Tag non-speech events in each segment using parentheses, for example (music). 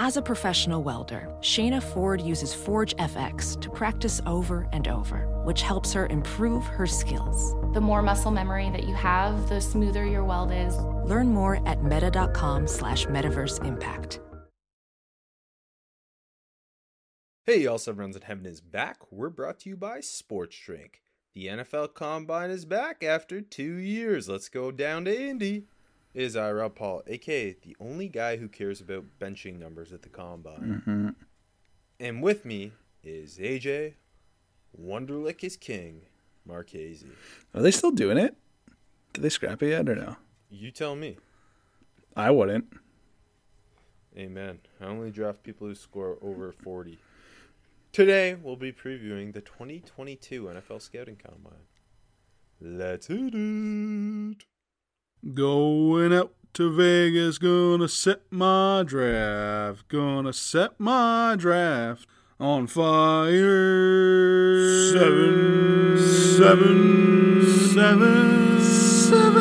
As a professional welder, Shayna Ford uses Forge FX to practice over and over, which helps her improve her skills. The more muscle memory that you have, the smoother your weld is. Learn more at meta.com slash metaverse impact. Hey, all seven rounds in heaven is back. We're brought to you by Sports Drink. The NFL Combine is back after two years. Let's go down to Indy. Is I, Rob Paul, aka the only guy who cares about benching numbers at the Combine. Mm-hmm. And with me is AJ, Wonderlic is king, Marchese. Are they still doing it? Did they scrap it yet or no? You tell me. I wouldn't. Amen. I only draft people who score over 40. Today, we'll be previewing the 2022 NFL Scouting Combine. Let's hit it. Going out to Vegas, gonna set my draft, gonna set my draft on fire. Seven, seven, seven, seven,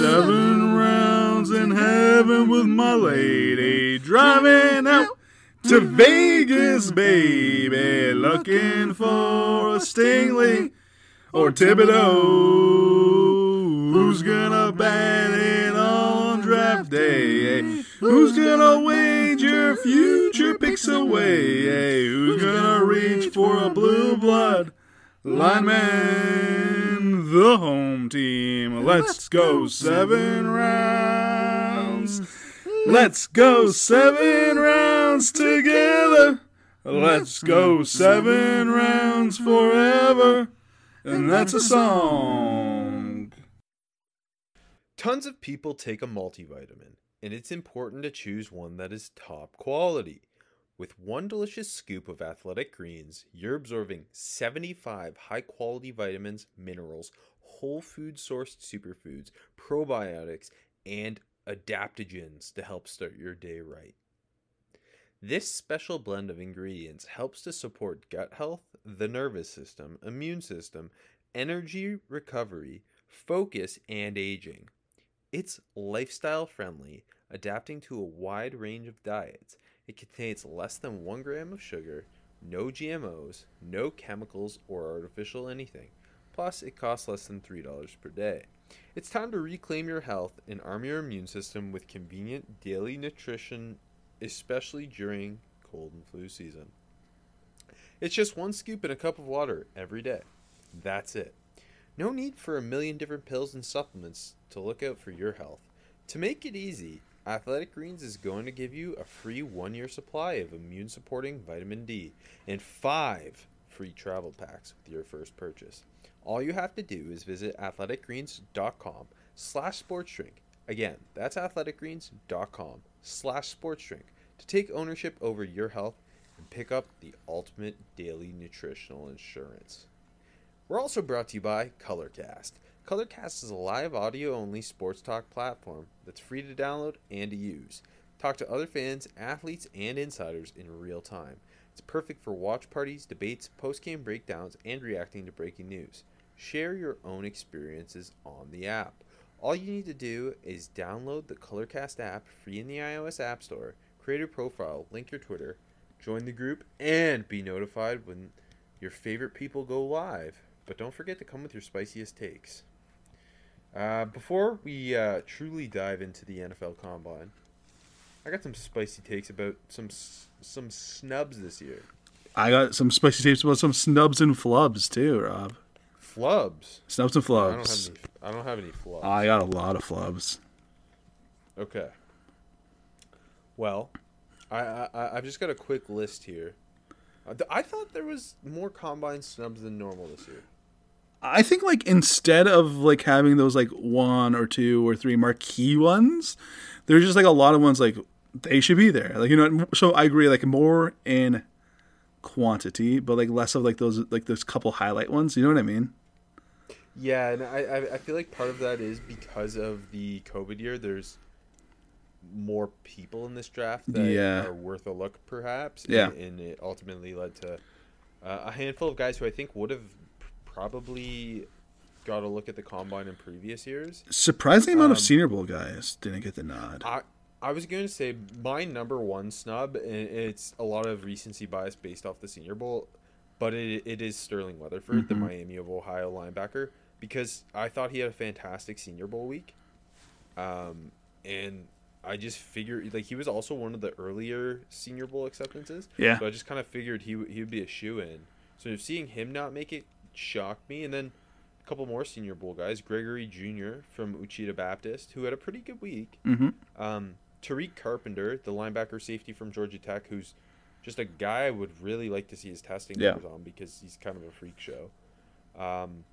seven rounds in heaven with my lady, driving out to Vegas, baby, looking for a Stingley or Thibodeaux. Who's gonna bat it on draft day? eh? Who's gonna wager future picks away? eh? Who's gonna reach for a blue blood lineman? The home team. Let's go seven rounds. Let's go seven rounds together. Let's go seven rounds forever. And that's a song. Tons of people take a multivitamin, and it's important to choose one that is top quality. With one delicious scoop of athletic greens, you're absorbing 75 high quality vitamins, minerals, whole food sourced superfoods, probiotics, and adaptogens to help start your day right. This special blend of ingredients helps to support gut health, the nervous system, immune system, energy recovery, focus, and aging. It's lifestyle friendly, adapting to a wide range of diets. It contains less than 1 gram of sugar, no GMOs, no chemicals or artificial anything. Plus, it costs less than $3 per day. It's time to reclaim your health and arm your immune system with convenient daily nutrition, especially during cold and flu season. It's just one scoop in a cup of water every day. That's it. No need for a million different pills and supplements to look out for your health. To make it easy, Athletic Greens is going to give you a free one year supply of immune supporting vitamin D and five free travel packs with your first purchase. All you have to do is visit athleticgreens.com slash sportsdrink. Again, that's athleticgreens.com slash sportsdrink to take ownership over your health and pick up the ultimate daily nutritional insurance. We're also brought to you by Colorcast. Colorcast is a live audio only sports talk platform that's free to download and to use. Talk to other fans, athletes, and insiders in real time. It's perfect for watch parties, debates, post game breakdowns, and reacting to breaking news. Share your own experiences on the app. All you need to do is download the Colorcast app free in the iOS App Store, create a profile, link your Twitter, join the group, and be notified when your favorite people go live. But don't forget to come with your spiciest takes. Uh, before we uh, truly dive into the NFL Combine, I got some spicy takes about some some snubs this year. I got some spicy takes about some snubs and flubs too, Rob. Flubs. Snubs and I don't have flubs. any. I don't have any flubs. I got a lot of flubs. Okay. Well, I, I I've just got a quick list here. I thought there was more combine snubs than normal this year. I think like instead of like having those like one or two or three marquee ones, there's just like a lot of ones like they should be there. Like you know, so I agree. Like more in quantity, but like less of like those like those couple highlight ones. You know what I mean? Yeah, and I I, feel like part of that is because of the COVID year. There's more people in this draft that Yeah. are worth a look, perhaps. Yeah. and, and it ultimately led to uh, a handful of guys who I think would have probably got a look at the combine in previous years. Surprising amount Um, of Senior Bowl guys didn't get the nod. I I was going to say my number one snub, and it's a lot of recency bias based off the Senior Bowl, but it, it is Sterling Weatherford, the Miami of Ohio linebacker, because I thought he had a fantastic Senior Bowl week. Um, and I just figured, like, he was also one of the earlier Senior Bowl acceptances. Yeah. So I just kind of figured he, would- he would be a shoe in. So seeing him not make it shocked me. And then a couple more Senior Bowl guys Gregory Jr. from Ouachita Baptist, who had a pretty good week. Mm-hmm. Um, Tariq Carpenter, the linebacker safety from Georgia Tech, who's just a guy I would really like to see his testing Yeah. numbers on because he's kind of a freak show. Um,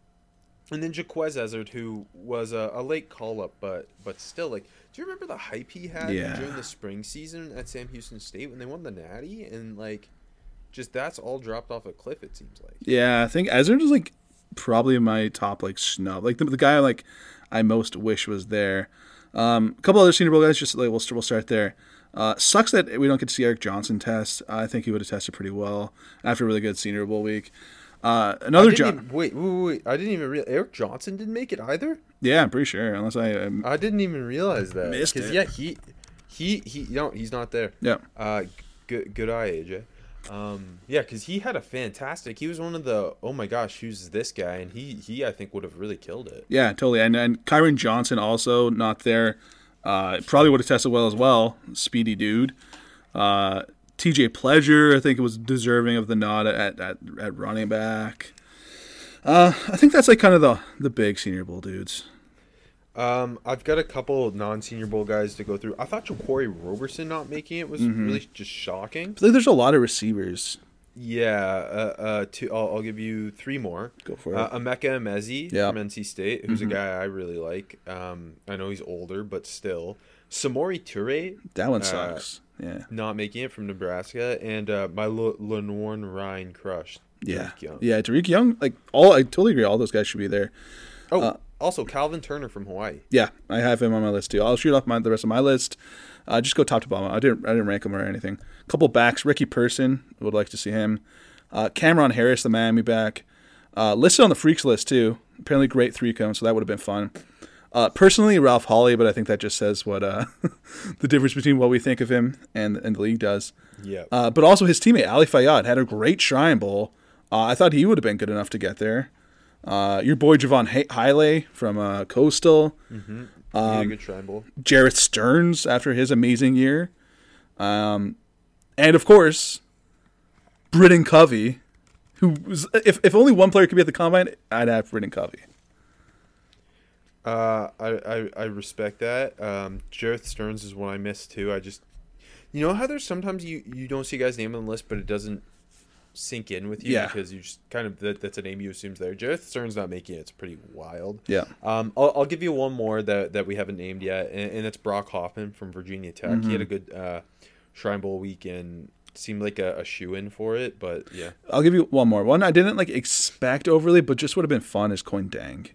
and then Jequez Ezzard, who was a, a late call up, but but still, like, do you remember the hype he had Yeah. during the spring season at Sam Houston State when they won the Natty? And like, just that's all dropped off a cliff. It seems like. Yeah, I think Ezra is like probably my top like snub, like the, the guy like I most wish was there. Um, a couple other Senior Bowl guys, just like we'll we'll start there. Uh, sucks that we don't get to see Eric Johnson test. I think he would have tested pretty well after a really good Senior Bowl week. Uh, another John, wait, wait, wait, wait! I didn't even realize Eric Johnson didn't make it either. yeah, I'm pretty sure. Unless I, um, I didn't even realize that. Missed it. Yeah, he, he, he. No, he's not there. yeah, Uh, good, good eye, AJ. Um, yeah, because he had a fantastic. He was one of the. Oh my gosh, who's this guy? And he, he, I think would have really killed it. yeah, totally. And and Kyron Johnson also not there. Uh, probably would have tested well as well. Speedy dude. Uh, TJ Pledger, I think it was deserving of the nod at at, at running back. Uh, I think that's like kind of the the big Senior Bowl dudes. Um, I've got a couple non-senior bowl guys to go through. I thought Jaquarii Roberson not making it was Mm-hmm. really just shocking. There's a lot of receivers. Yeah. Uh, uh, two. I'll, I'll give you three more. Go for Uh, it. Emeka Emezie Yeah. Mm-hmm. from NC State, who's a guy I really like. Um, I know he's older, but still. Samori Toure, That one uh, sucks. yeah. not making it from Nebraska, and uh, my L- Lenoir-Rhyne crushed. Yeah. Dareke Young. Yeah, Dareke Young, like all I totally agree, all those guys should be there. Oh, Uh, also Calvin Turner from Hawaii. Yeah, I have him on my list too. I'll shoot off my the rest of my list. Uh, just go top to bottom. I didn't I didn't rank him or anything. couple backs. Ricky Person would like to see him. Uh, Cameron Harris, the Miami back, uh, listed on the freaks list too. Apparently, great three cone, so that would have been fun. Uh, personally, Ralph Hawley, but I think that just says what uh, (laughs) the difference between what we think of him and and the league does. Yeah. Uh, but also his teammate Ali Fayyad had a great Shrine Bowl. Uh, I thought he would have been good enough to get there. Uh, your boy Jaivon Heiligh from uh, Coastal. He um, had good Shrine Bowl. Jerreth Sterns after his amazing year. Um, and of course, Britton Covey, who was, if, if only one player could be at the combine, I'd have Britton Covey. Uh, I, I, I respect that. Um, Jerreth Sterns is one I missed too. I just, you know how there's sometimes you, you don't see a guy's name on the list, but it doesn't sink in with you Yeah. because you just kind of that, that's a name you assume's there. Jerreth Stern's not making it. It's pretty wild. Yeah. Um, I'll, I'll give you one more that, that we haven't named yet, and, and that's Brock Hoffman from Virginia Tech. He had a good uh, Shrine Bowl weekend. Seemed like a, a shoe in for it, but yeah. I'll give you one more. One I didn't like expect overly, but just would have been fun is Coin Dang.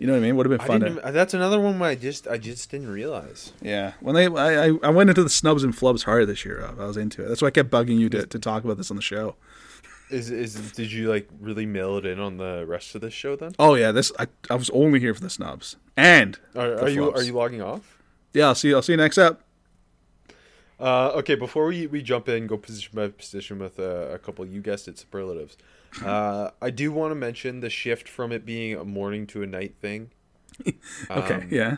You know what I mean? Would have been I fun. didn't. to- that's another one where I just I just didn't realize. yeah, when they I, I I went into the snubs and flubs hard this year. I was into it. That's why I kept bugging you to, to talk about this on the show. Is is did you like really mail it in on the rest of this show then? Oh yeah, this I, I was only here for the snubs and Are, are you are you logging off? Yeah, I'll see. I'll see you next up. Uh, okay, before we, we jump in, go position by position with uh, a couple. You guessed it, superlatives. Uh, I do want to mention the shift from it being a morning to a night thing. (laughs) Okay, Um, yeah.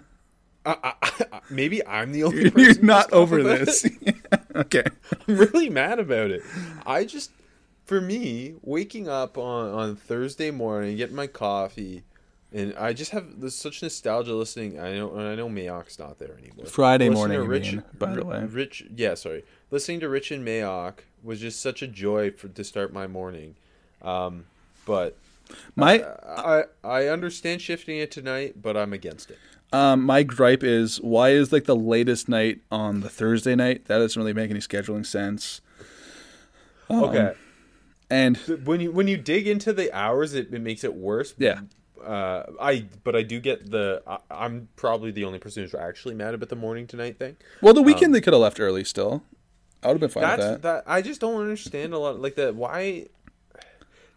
I, I, I, maybe I'm the only. (laughs) You're not over this. (laughs) okay. I'm really mad about it. I just, for me, waking up on, on Thursday morning, getting my coffee, and I just have there's such nostalgia listening. I know, and I know Mayock's not there anymore. Friday Listening morning, you mean, by the way. Rich, yeah, sorry. Listening to Rich and Mayock was just such a joy for to start my morning. Um, but My I I understand shifting it tonight, but I'm against it. um my gripe is why is like the latest night on the Thursday night? That doesn't really make any scheduling sense. Um, Okay. And when you when you dig into the hours, it, it makes it worse. Yeah. Uh, I but I do get the. I, I'm probably the only person who's actually mad about the morning tonight thing. well, the weekend they could have left early. Still, I would have been fine That's with that. that. I just don't understand a lot. Like that. Why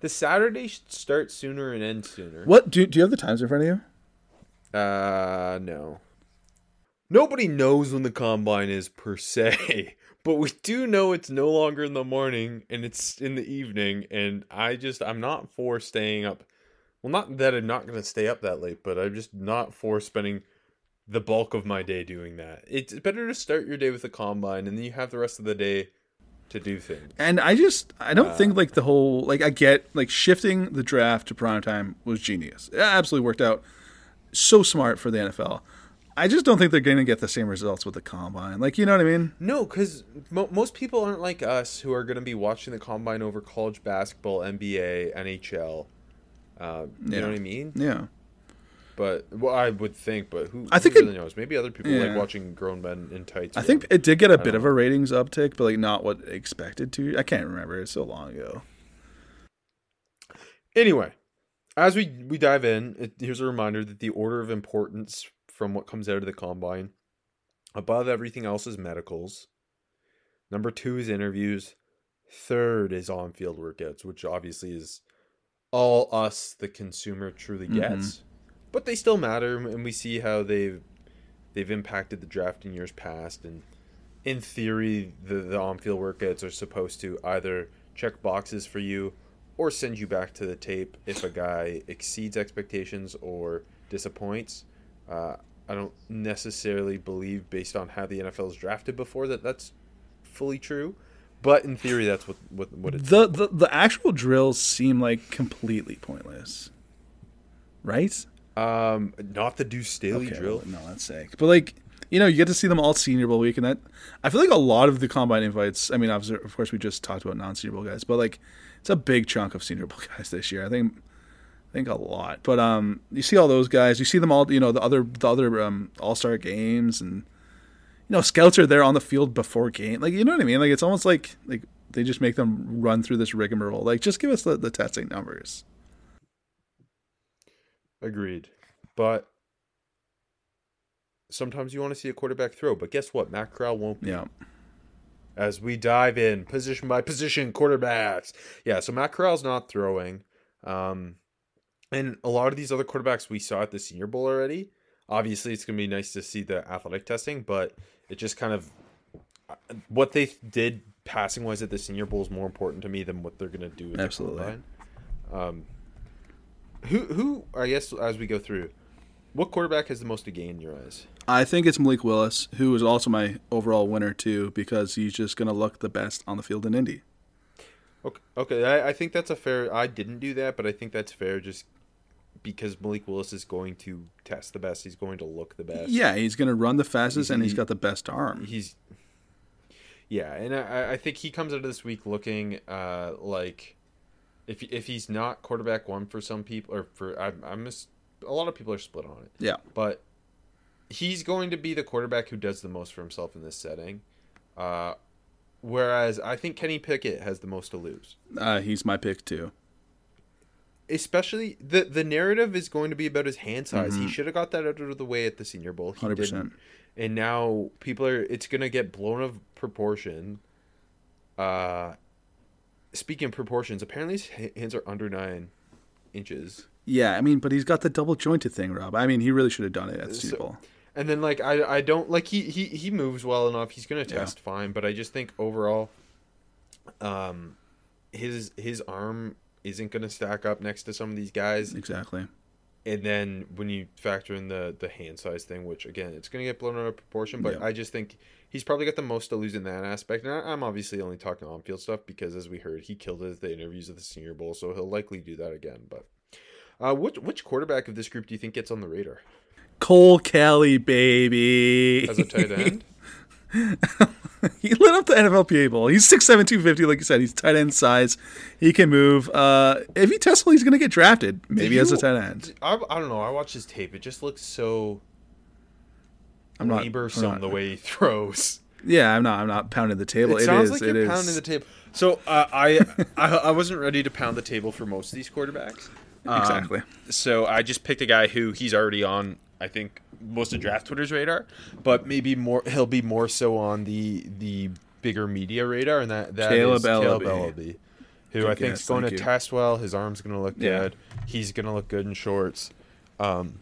the Saturday should start sooner and end sooner? What do do you have the times in front of you? Uh, no. nobody knows when the combine is per se, (laughs) but we do know it's no longer in the morning and it's in the evening. And I just, I'm not for staying up. Well, not that I'm not going to stay up that late, but I'm just not for spending the bulk of my day doing that. It's better to start your day with the combine and then you have the rest of the day to do things. And I just I don't uh, think like the whole like I get like shifting the draft to prime time was genius. It absolutely worked out. So smart for the NFL. I just don't think they're going to get the same results with the combine. Like, you know what I mean? No, because mo- most people aren't like us who are going to be watching the combine over college basketball, NBA, NHL. Uh, you yeah. know what I mean? Yeah. But well, I would think, but who? I think who really it, knows? Maybe other people yeah. like watching grown men in tights. I think it did get a bit know. of a ratings uptick, but like not what expected to. I can't remember. It's so long ago. Anyway, as we we dive in, it, here's a reminder that the order of importance from what comes out of the combine. Above everything else is medicals. Number two is interviews. Third is on field workouts, which obviously is all us, the consumer, truly mm-hmm. gets. Mm-hmm. But they still matter, and we see how they've they've impacted the draft in years past. And in theory, the, the on field workouts are supposed to either check boxes for you or send you back to the tape if a guy exceeds expectations or disappoints. Uh, I don't necessarily believe, based on how the NFL is drafted before, that that's fully true. But in theory, that's what what, what it's. The, the the actual drills seem like completely pointless, right? Um, not the Deuce Staley okay, drill. Well, no, that's sick. But like, you know, you get to see them all Senior Bowl week, and that I feel like a lot of the combine invites. I mean, obviously, of course, we just talked about non Senior Bowl guys, but like, it's a big chunk of Senior (laughs) Bowl guys this year. I think I think a lot. But um, you see all those guys. You see them all. You know the other the other um, All Star games, and you know scouts are there on the field before game. Like you know what I mean. Like it's almost like like they just make them run through this rigmarole. Like just give us the, the testing numbers. Agreed, but sometimes you want to see a quarterback throw. But guess what? Matt Corral won't. Be. Yeah. As we dive in position by position, quarterbacks. Yeah, so Matt Corral's not throwing. Um, and a lot of these other quarterbacks we saw at the Senior Bowl already. Obviously, it's going to be nice to see the athletic testing, but it just kind of what they did passing wise at the Senior Bowl is more important to me than what they're going to do. Absolutely. Um, who who I guess as we go through, what quarterback has the most to gain in your eyes? I think it's Malik Willis, who is also my overall winner too, because he's just going to look the best on the field in Indy. Okay, okay. I, I think that's a fair. I didn't do that, but I think that's fair. Just because Malik Willis is going to test the best. He's going to look the best. Yeah, he's going to run the fastest, and he's got the best arm. He's yeah, and I, I think he comes out of this week looking uh, like if if he's not quarterback one for some people, or for I, I'm just, a lot of people are split on it. Yeah, but he's going to be the quarterback who does the most for himself in this setting. Uh, whereas I think Kenny Pickett has the most to lose. Uh, he's my pick too especially the the narrative is going to be about his hand size. Mm-hmm. He should have got that out of the way at the Senior Bowl. Hundred percent. And now people are. It's going to get blown of proportion. Uh, speaking of proportions, apparently his hands are under nine inches. Yeah, I mean, but he's got the double jointed thing, Rob. I mean, he really should have done it at the Senior Bowl. And then like I I don't like he he he moves well enough. He's going to test yeah. fine, but I just think overall, um, his his arm isn't going to stack up next to some of these guys. Exactly. And then when you factor in the the hand size thing, which again it's going to get blown out of proportion, but yeah. I just think he's probably got the most to lose in that aspect. And I, am obviously only talking on field stuff because, as we heard, he killed it at the interviews of the Senior Bowl, so he'll likely do that again. But uh, which which quarterback of this group do you think gets on the radar? Cole Kelley, baby. As a tight end. (laughs) (laughs) he lit up the NFLPA Bowl. He's 6'7", 250, like you said. He's tight end size. He can move. Uh, if he tests well, he's going to get drafted, maybe you, as a tight end. I, I don't know. I watched his tape. It just looks so I'm not, laboursome not, the way he throws. Yeah, I'm not. I'm not pounding the table. It, it sounds is, like you're is. pounding the table. So uh, I, (laughs) I I wasn't ready to pound the table for most of these quarterbacks. Um, exactly. So I just picked a guy who he's already on. I think most of draft Twitter's radar, but maybe more he'll be more so on the the bigger media radar, and that that Kaleb is Kaleb Eleby, who I think is going to you. test well. His arm's going to look yeah. good. He's going to look good in shorts. Um,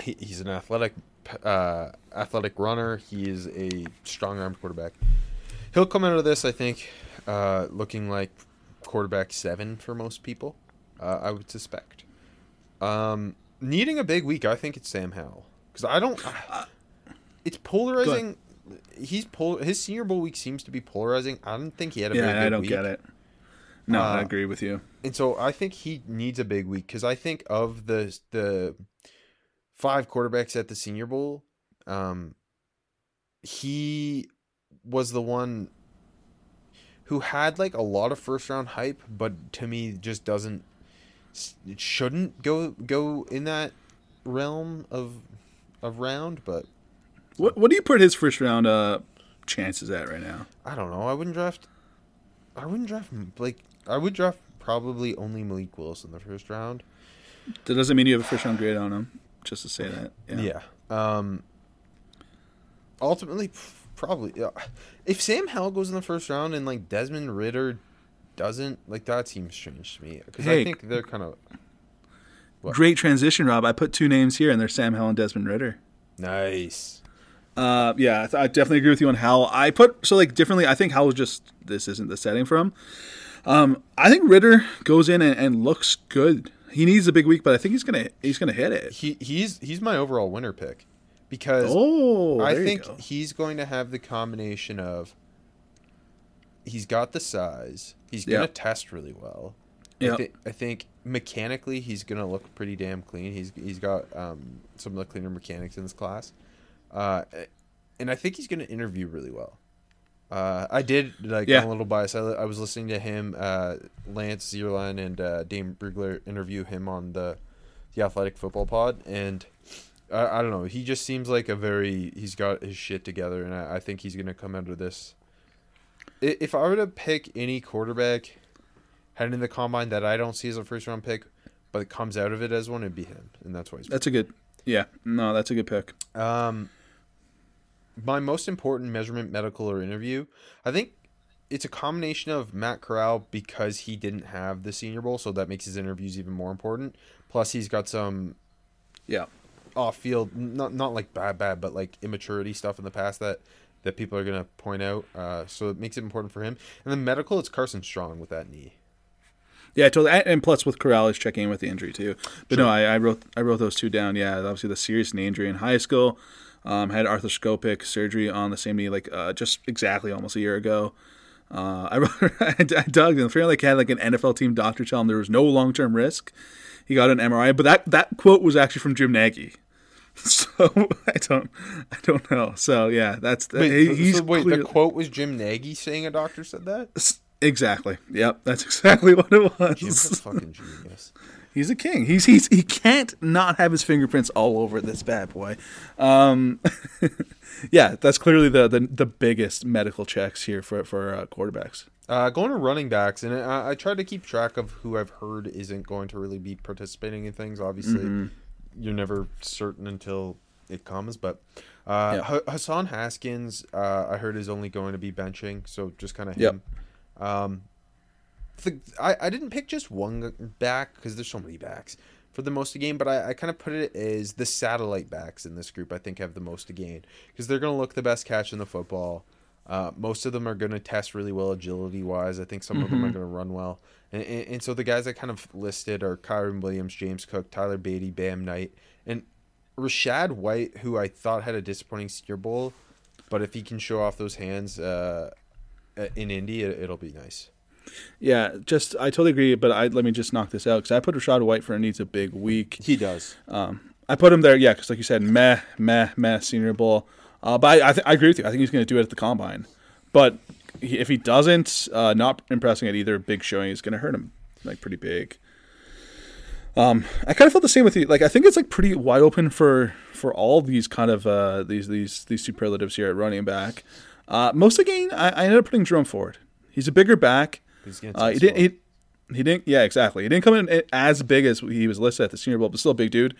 he, he's an athletic uh, athletic runner. He is a strong arm quarterback. He'll come out of this, I think, uh, looking like quarterback seven for most people. Uh, I would suspect. Um, needing a big week, I think it's Sam Howell because I don't. it's polarizing. He's pol- his Senior Bowl week seems to be polarizing. I don't think he had a Yeah, I don't week. get it. No, I Uh, agree with you. and so I think he needs a big week because I think of the the five quarterbacks at the Senior Bowl, um, he was the one who had like a lot of first round hype, but to me just doesn't it shouldn't go go in that realm of of round. But What what do you put his first round uh chances at right now? I don't know. I wouldn't draft. I wouldn't draft like I would draft probably only Malik Willis in the first round. That doesn't mean you have a first round grade on him. Just to say that. Yeah. yeah. Um. Ultimately, probably. Yeah. If Sam Howell goes in the first round and like Desmond Ridder doesn't, like that seems strange to me because Hey. I think they're kind of What? Great transition, Rob. I put two names here, and they're Sam Howell and Desmond Ridder. nice. Uh, yeah, I, th- definitely agree with you on Howell. I put so like differently. I think Howell just this isn't the setting for him. Um, I think Ridder goes in and, and looks good. He needs a big week, but I think he's gonna he's gonna hit it. He he's he's my overall winner pick because Oh, I think go. he's going to have the combination of he's got the size, he's going to test really well. Yeah. I, thi- I think mechanically he's going to look pretty damn clean. He's he's got um, some of the cleaner mechanics in this class, uh, and I think he's going to interview really well. Uh, I did like Yeah. I'm a little biased. I, I was listening to him, uh, Lance Zierlein and uh, Dane Brugler interview him on the the Athletic Football Pod, and I, I don't know. He just seems like a very he's got his shit together, and I, I think he's gonna come out of this. If I were to pick any quarterback heading in the combine that I don't see as a first round pick, but it comes out of it as one, it'd be him, and that's why he's. That's a good. Yeah, no, that's a good pick. Um, my most important measurement, medical or interview, I think it's a combination of Matt Corral because he didn't have the Senior Bowl, so that makes his interviews even more important. Plus, he's got some Yeah, off field, not not like bad bad, but like immaturity stuff in the past that that people are gonna point out. Uh, so it makes it important for him. And then medical, it's Carson Strong with that knee. Yeah, totally. And- plus, with Corral, he's checking in with the injury too. But no, I, I wrote I wrote those two down. Yeah, obviously the serious knee injury in high school. Um, had arthroscopic surgery on the same knee, like uh, just exactly almost a year ago. Uh, I, (laughs) wrote, I dug and like had like an NFL team doctor tell him there was no long term risk. He got an MRI, but that that quote was actually from Jim Nagy. (laughs) So I don't I don't know. So yeah, that's Wait, he- so- he's so wait, clearly- the quote was Jim Nagy saying a doctor said that. Exactly. Yep, that's (laughs) exactly what it Jim's a was. fucking genius. He's a king. He's he's he can't not have his fingerprints all over this bad boy. Um, (laughs) yeah, that's clearly the, the the biggest medical checks here for for uh, quarterbacks. Uh, going to running backs, and I, I tried to keep track of who I've heard isn't going to really be participating in things. Obviously, Mm-hmm. you're never certain until it comes. But uh, Yeah. Ha- Hassan Haskins, uh, I heard is only going to be benching, so just kind of Yep. Um, the, I I didn't pick just one back because there's so many backs for the most to gain, but I, I kind of put it as the satellite backs in this group. I think have the most to gain because they're going to look the best catch in the football. Uh, most of them are going to test really well agility wise. I think some of them are going to run well. And, and, and so the guys I kind of listed are Kyren Williams, James Cook, Tyler Badie, Bam Knight, and Rachaad White, who I thought had a disappointing Senior Bowl, but if he can show off those hands uh, in Indy, it, it'll be nice. Yeah, just I totally agree. But I let me just knock this out because I put Rachaad White for needs a big week. He does. Um, I put him there, yeah, because like you said, meh, meh, meh, Senior Bowl. Uh, but I, I, th- I agree with you. I think he's going to do it at the combine. But he, if he doesn't, uh, not impressing at either big showing is going to hurt him like pretty big. Um, I kind of felt the same with you. Like I think it's like pretty wide open for for all these kind of uh, these these these superlatives here at running back. Uh, most again, I, I ended up putting Jerome Ford. He's a bigger back. He's gonna Uh, he didn't. He, he didn't. Yeah, exactly. He didn't come in as big as he was listed at the Senior Bowl, but still a big dude.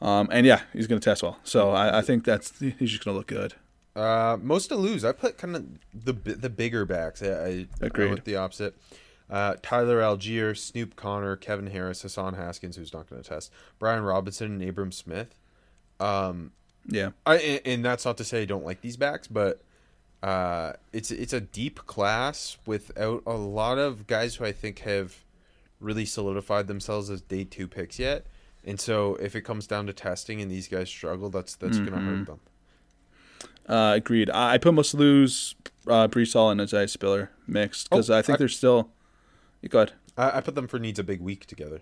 Um, and yeah, he's going to test well. So I, I think that's he's just going to look good. Uh, most to lose. I put kind of the the bigger backs. I, I, Agreed. went the opposite. Uh, Tyler Allgeier, Snoop Conner, Kevin Harris, Hassan Haskins, who's not going to test, Brian Robinson, and Abram Smith. Um, Yeah. I and, and that's not to say I don't like these backs, but uh, it's it's a deep class without a lot of guys who I think have really solidified themselves as day two picks yet. And so if it comes down to testing and these guys struggle, that's that's gonna hurt them. Uh, agreed. I I put Muslou's, uh, Breece Hall, and Isaiah Spiller mixed because Oh, I think I- they're still. You got. I, I put them for needs a big week together.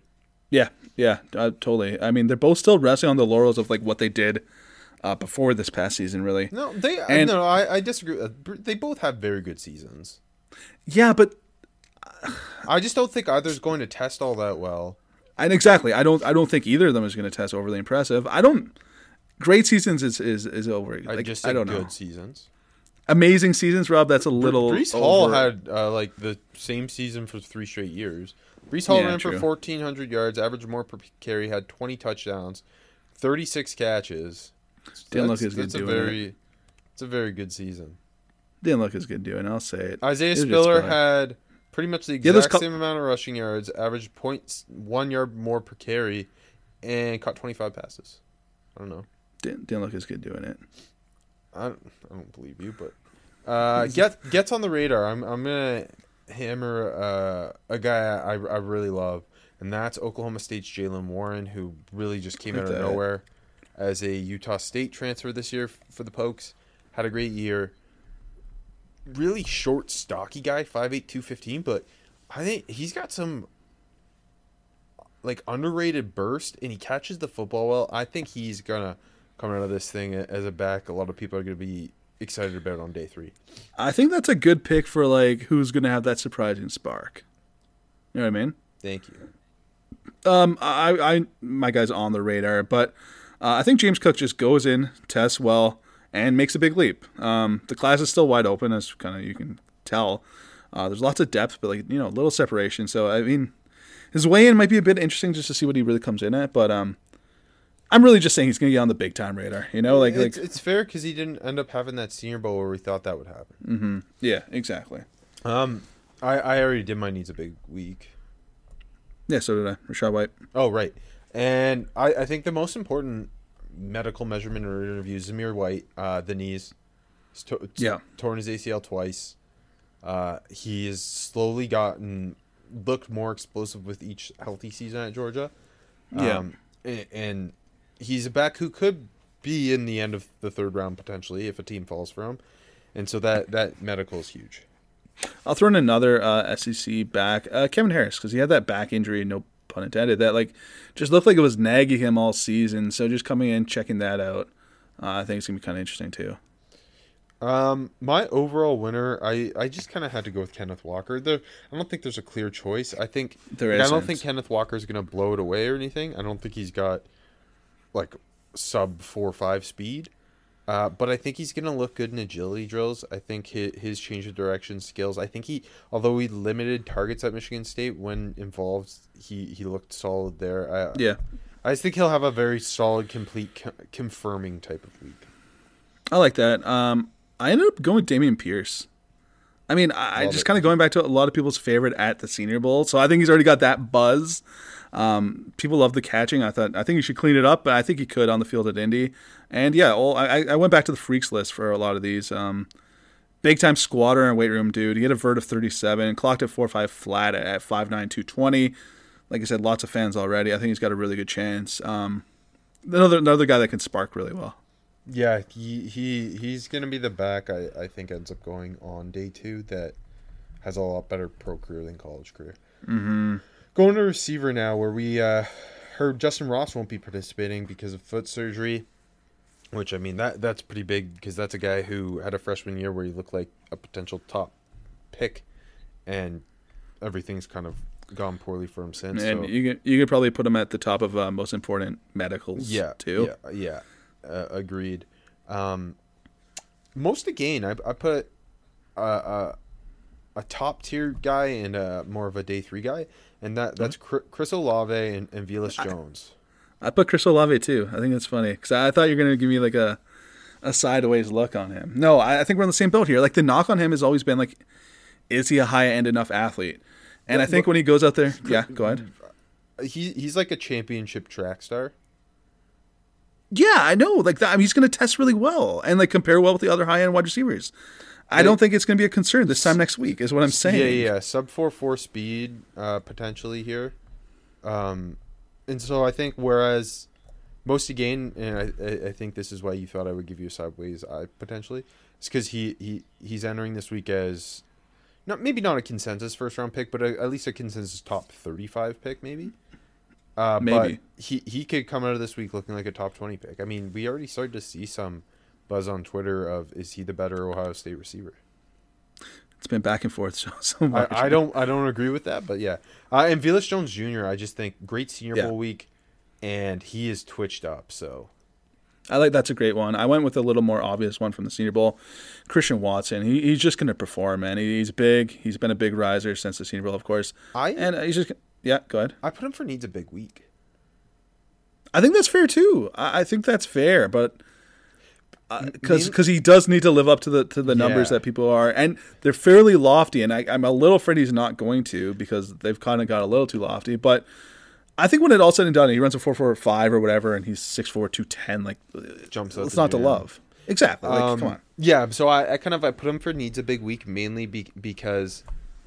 Yeah, yeah, uh, totally. I mean, they're both still resting on the laurels of like what they did uh, before this past season, really. No, they And- no, I, I disagree. Uh, They both have very good seasons. Yeah, but I just don't think either's going to test all that well. and exactly, I don't, I don't think either of them is going to test overly impressive. I don't. Great seasons is is is over. I just I don't good know. seasons. Amazing seasons, Rob. That's a little. Breece Hall had uh, like the same season for three straight years. Breece Hall Yeah, ran true. for fourteen hundred yards, averaged more per carry, had twenty touchdowns, thirty six catches. Didn't look That's- as good doing it. very, it's a very good season. didn't look as good doing. it, I'll say it. Isaiah It Spiller had pretty much the Yeah, exact cou- same amount of rushing yards, averaged points point one yard more per carry, and caught twenty five passes. I don't know. didn't, didn't look as good doing it. I don't, I don't believe you, but uh, get gets on the radar. I'm I'm gonna hammer uh, a guy I, I really love, and that's Oklahoma State's Jaylen Warren, who really just came out of nowhere as a Utah State transfer this year for the Pokes. Had a great year. Really short, stocky guy, 5'8", 215, but I think he's got some like underrated burst, and he catches the football well. I think he's gonna come out of this thing as a back. A lot of people are gonna be excited about on day three. I think that's a good pick for like who's going to have that surprising spark. You know what I mean? Thank you. Um, I, I, my guy's on the radar, but uh, I think James Cook just goes in, tests well, and makes a big leap. Um, the class is still wide open, as kind of you can tell. Uh, there's lots of depth, but like you know, little separation. So I mean, his way in might be a bit interesting just to see what he really comes in at. But um, I'm really just saying he's going to get on the big time radar. You know, like it's, like it's fair because he didn't end up having that Senior Bowl where we thought that would happen. yeah, exactly. Um, I I already did my needs a big week. Yeah, so did I. Rachaad White. Oh right, and I I think the most important medical measurement or interview is Zamir White, uh, the knees, He's to- Yeah. torn his ACL twice. Uh, he has slowly gotten looked more explosive with each healthy season at Georgia. Yeah. Um, a- and he's a back who could be in the end of the third round potentially if a team falls for him. And so that that medical is huge. I'll throw in another uh, SEC back, uh, Kevin Harris, because he had that back injury, no pun intended, that like just looked like it was nagging him all season. So just coming in, checking that out, uh, I think it's gonna be kind of interesting too. Um, my overall winner, I, I just kind of had to go with Kenneth Walker. There, I don't think there's a clear choice. I think There like, I don't think Kenneth Walker is gonna blow it away or anything. I don't think he's got like sub four or five speed. Uh, but I think he's gonna look good in agility drills. I think his, his change of direction skills. I think he, although he limited targets at Michigan State when involved, he he looked solid there. I, Yeah, I just think he'll have a very solid, complete, co- confirming type of week. I like that. Um, I ended up going with Dameon Pierce. I mean, I, I Love just kind of going back to a lot of people's favorite at the Senior Bowl. So I think he's already got that buzz. Um, people love the catching. I thought I think he should clean it up, but I think he could on the field at Indy. And yeah, well, I, I went back to the freaks list for a lot of these. Um, big time squatter and weight room dude. He had a vert of 37, clocked at 4.5 flat at 5'9", 220. Like I said, lots of fans already. I think he's got a really good chance. Um, another another guy that can spark really well. Yeah, he he he's gonna be the back. I I think ends up going on day two. That has a lot better pro career than college career. Mm-hmm. Going to receiver now, where we uh, heard Justyn Ross won't be participating because of foot surgery. Which I mean that that's pretty big because that's a guy who had a freshman year where he looked like a potential top pick, and everything's kind of gone poorly for him since. And so. you could you could probably put him at the top of uh, most important medicals. yeah too. yeah yeah uh, agreed um most again i, I put a, a, a top tier guy and a more of a day three guy and that that's Chr- chris olave and, and Velus jones I put Chris Olave too. I think that's funny because I thought you were gonna give me like a a sideways look on him. No, I, I think we're on the same boat here. Like the knock on him has always been like, is he a high end enough athlete? And I think when he goes out there, yeah, go ahead. (laughs) he, he's like a championship track star Yeah, I know. Like that, I mean, he's going to test really well and like compare well with the other high end wide receivers. I don't think it's going to be a concern this time next week. Is what I'm saying. Yeah, yeah, yeah. sub four four speed uh, potentially here, um, and so I think whereas most again, and I, I think this is why you thought I would give you a sideways eye potentially. It's because he he he's entering this week as not maybe not a consensus first round pick, but a, at least a consensus top thirty five pick maybe. Uh, Maybe. but he he could come out of this week looking like a top twenty pick. I mean, we already started to see some buzz on Twitter of is he the better Ohio State receiver? It's been back and forth so, (laughs) so much. I, I don't I don't agree with that, but yeah. Uh, and Velus Jones Jr. I just think great Senior Yeah. Bowl week, and he is twitched up. So I like that's a great one. I went with a little more obvious one from the Senior Bowl. Christian Watson. He, he's just going to perform, man. He, he's big. He's been a big riser since the Senior Bowl, of course. I And he's just yeah. Go ahead. I put him for needs a big week. I think that's fair too. I, I think that's fair, but because Maybe- because he does need to live up to the to the numbers Yeah. that people are, and they're fairly lofty. And I, I'm a little afraid he's not going to because they've kind of got a little too lofty. But I think when it all said and done, he runs a four four five or whatever, and he's six four two ten. Like Jumps it's not to love. Exactly. Like Um, come on. Yeah, so I, I kind of I put him for needs a big week mainly be, because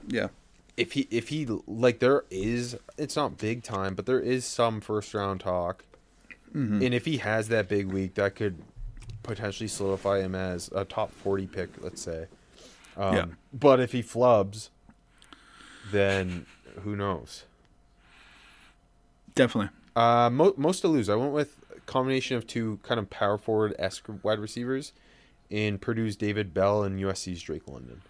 Yeah. if he if he like there is it's not big time, but there is some first round talk, Mm-hmm. and if he has that big week, that could potentially solidify him as a top forty pick, let's say. Um, Yeah. But if he flubs, then who knows? Definitely. Uh, mo- most to lose. I went with a combination of two kind of power forward esque wide receivers in Purdue's David Bell and USC's Drake London.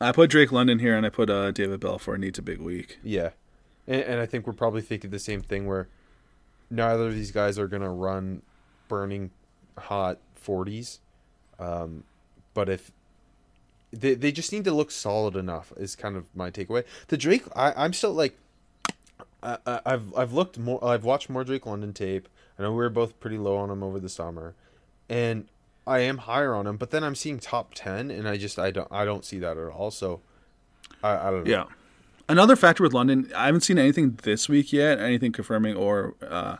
I put Drake London here, and I put uh, David Bell for needs a big week. Yeah, and, and I think we're probably thinking the same thing where neither of these guys are gonna run burning hot forties, um, but if they they just need to look solid enough is kind of my takeaway. The Drake, I I'm still like. I, I've I've looked more. I've watched more Drake London tape. I know we were both pretty low on him over the summer, and I am higher on him. But then I'm seeing top ten, and I just I don't I don't see that at all. So I, I don't know. Yeah. Another factor with London, I haven't seen anything this week yet, anything confirming or uh,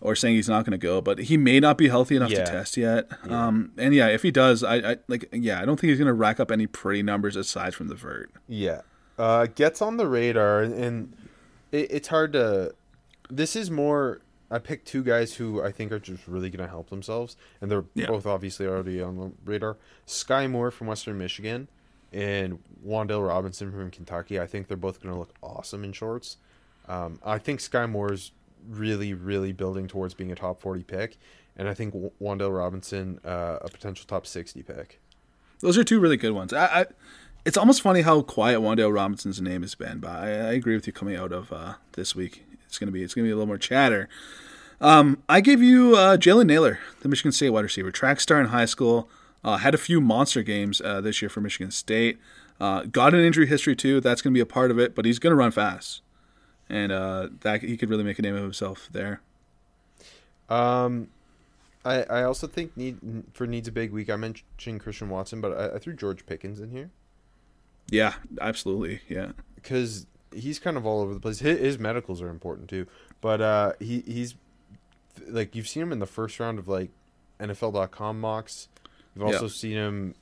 or saying he's not going to go, but he may not be healthy enough Yeah. to test yet. Um, and yeah, if he does, I, I like yeah, I don't think he's going to rack up any pretty numbers aside from the vert. Yeah. Uh, gets on the radar, and, and it, it's hard to. This is more. I picked two guys who I think are just really going to help themselves, and they're Yeah. both obviously already on the radar. Skyy Moore from Western Michigan and Wan'Dale Robinson from Kentucky. I think they're both going to look awesome in shorts. Um, I think Skyy Moore's really, really building towards being a top 40 pick, and I think W- Robinson uh, a potential top 60 pick. Those are two really good ones. I, I it's almost funny how quiet Wan'Dale Robinson's name has been, but I, I agree with you coming out of uh, this week. It's gonna be it's gonna be a little more chatter. Um, I gave you uh, Jalen Nailor, the Michigan State wide receiver, track star in high school. Uh, had a few monster games uh, this year for Michigan State. Uh, got an injury history too. That's going to be a part of it, but he's going to run fast, and uh, that he could really make a name of himself there. Um, I I also think need for needs a big week. I mentioned Christian Watson, but I, I threw George Pickens in here Yeah, absolutely. Yeah, because he's kind of all over the place. His, his medicals are important too, but uh, he he's like you've seen him in the first round of like NFL.com mocks. You've Yeah. also seen him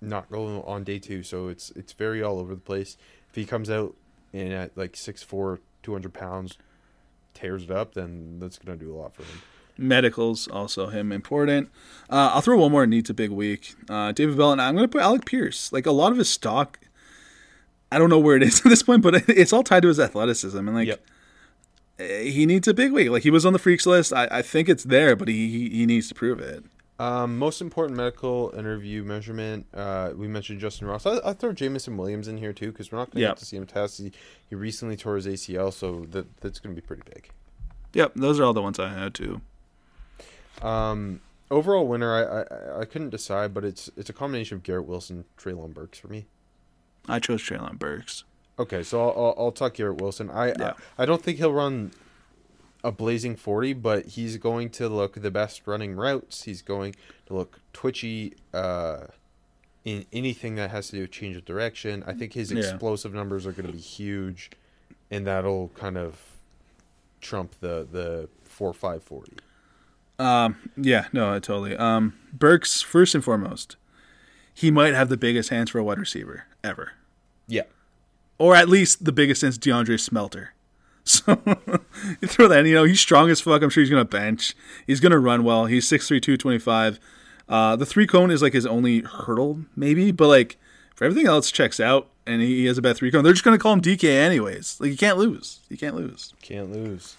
not go on day two, so it's it's very all over the place. If he comes out and at like 6'4", 200 pounds, tears it up, then that's gonna do a lot for him. medicals also him important. Uh, I'll throw one more. Needs a big week. Uh, David Bell and I'm going to put Alec Pierce. Like a lot of his stock, I don't know where it is (laughs) at this point, but (laughs) it's all tied to his athleticism and like. Yep. eh, He needs a big week. Like he was on the freaks list. I, I think it's there, but he- he needs to prove it. Um, most important medical interview measurement. Uh, we mentioned Justyn Ross. I, I throw Jameson Williams in here too because we're not going to Yeah. get to see him test. He, he recently tore his ACL, so that that's going to be pretty big. Yep, those are all the ones I had too. Um, overall winner, I, I I couldn't decide, but it's it's a combination of Garrett Wilson, Treylon Burks for me. I chose Treylon Burks. Okay, so I'll, I'll, I'll talk Garrett Wilson. I, Yeah. I I don't think he'll run a blazing forty, but he's going to look the best running routes. He's going to look twitchy. Uh, in anything that has to do with change of direction, I think his Yeah. explosive numbers are going to be huge, and that'll kind of trump the the four five forty. Um, yeah, no, totally. Um, Burks first and foremost, he might have the biggest hands for a wide receiver ever, Yeah. or at least the biggest since DeAndre Smelter. (laughs) So you throw that. in, You know, he's strong as fuck. I'm sure he's gonna bench. He's gonna run well. He's 6'3", 225. Uh, the three cone is like his only hurdle, maybe, but like for everything else checks out, and he has a bad three cone. They're just gonna call him DK anyways. Like you can't lose. You can't lose. Can't lose.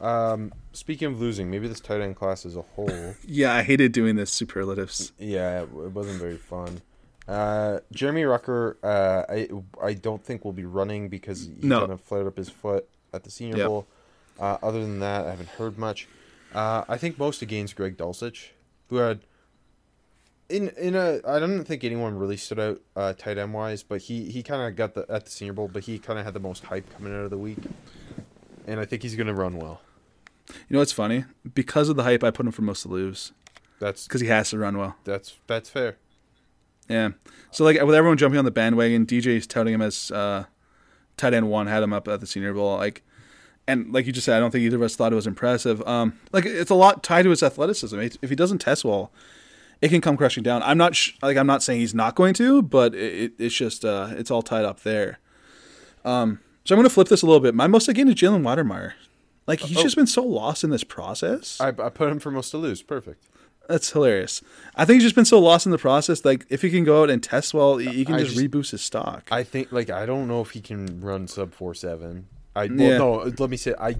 Um, speaking of losing, maybe this tight end class as a whole. (laughs) Yeah, I hated doing this superlatives. yeah, it, it wasn't very fun. Uh, Jeremy Ruckert, uh, I I don't think will be running because he No. kind of flared up his foot at the Senior Yep. Bowl. Uh, other than that, I haven't heard much. Uh, I think most against Greg Dulcich, who had in in a I don't think anyone really stood out uh, tight end wise, but he he kind of got the at the Senior Bowl, but he kind of had the most hype coming out of the week, and I think he's gonna run well. You know what's funny? Because of the hype, I put him for most to lose That's because he has to run well. that's that's fair. Yeah. So like with everyone jumping on the bandwagon, DJ is touting him as uh, tight end one, had him up at the Senior Bowl. Like, and like you just said, I don't think either of us thought it was impressive. Um, like it's a lot tied to his athleticism. If he doesn't test well, it can come crashing down. I'm not sh- like I'm not saying he's not going to, but it, it's just uh, it's all tied up there. Um, so I'm going to flip this a little bit. My most again is Jalen Wydermyer. Like he's Oh. just been so lost in this process. I, I put him for most to lose. Perfect. That's hilarious. I think he's just been so lost in the process. Like if he can go out and test well, he can I just, just- reboost his stock. I think like I don't know if he can run sub four seven. I well, Yeah. no. Let me say I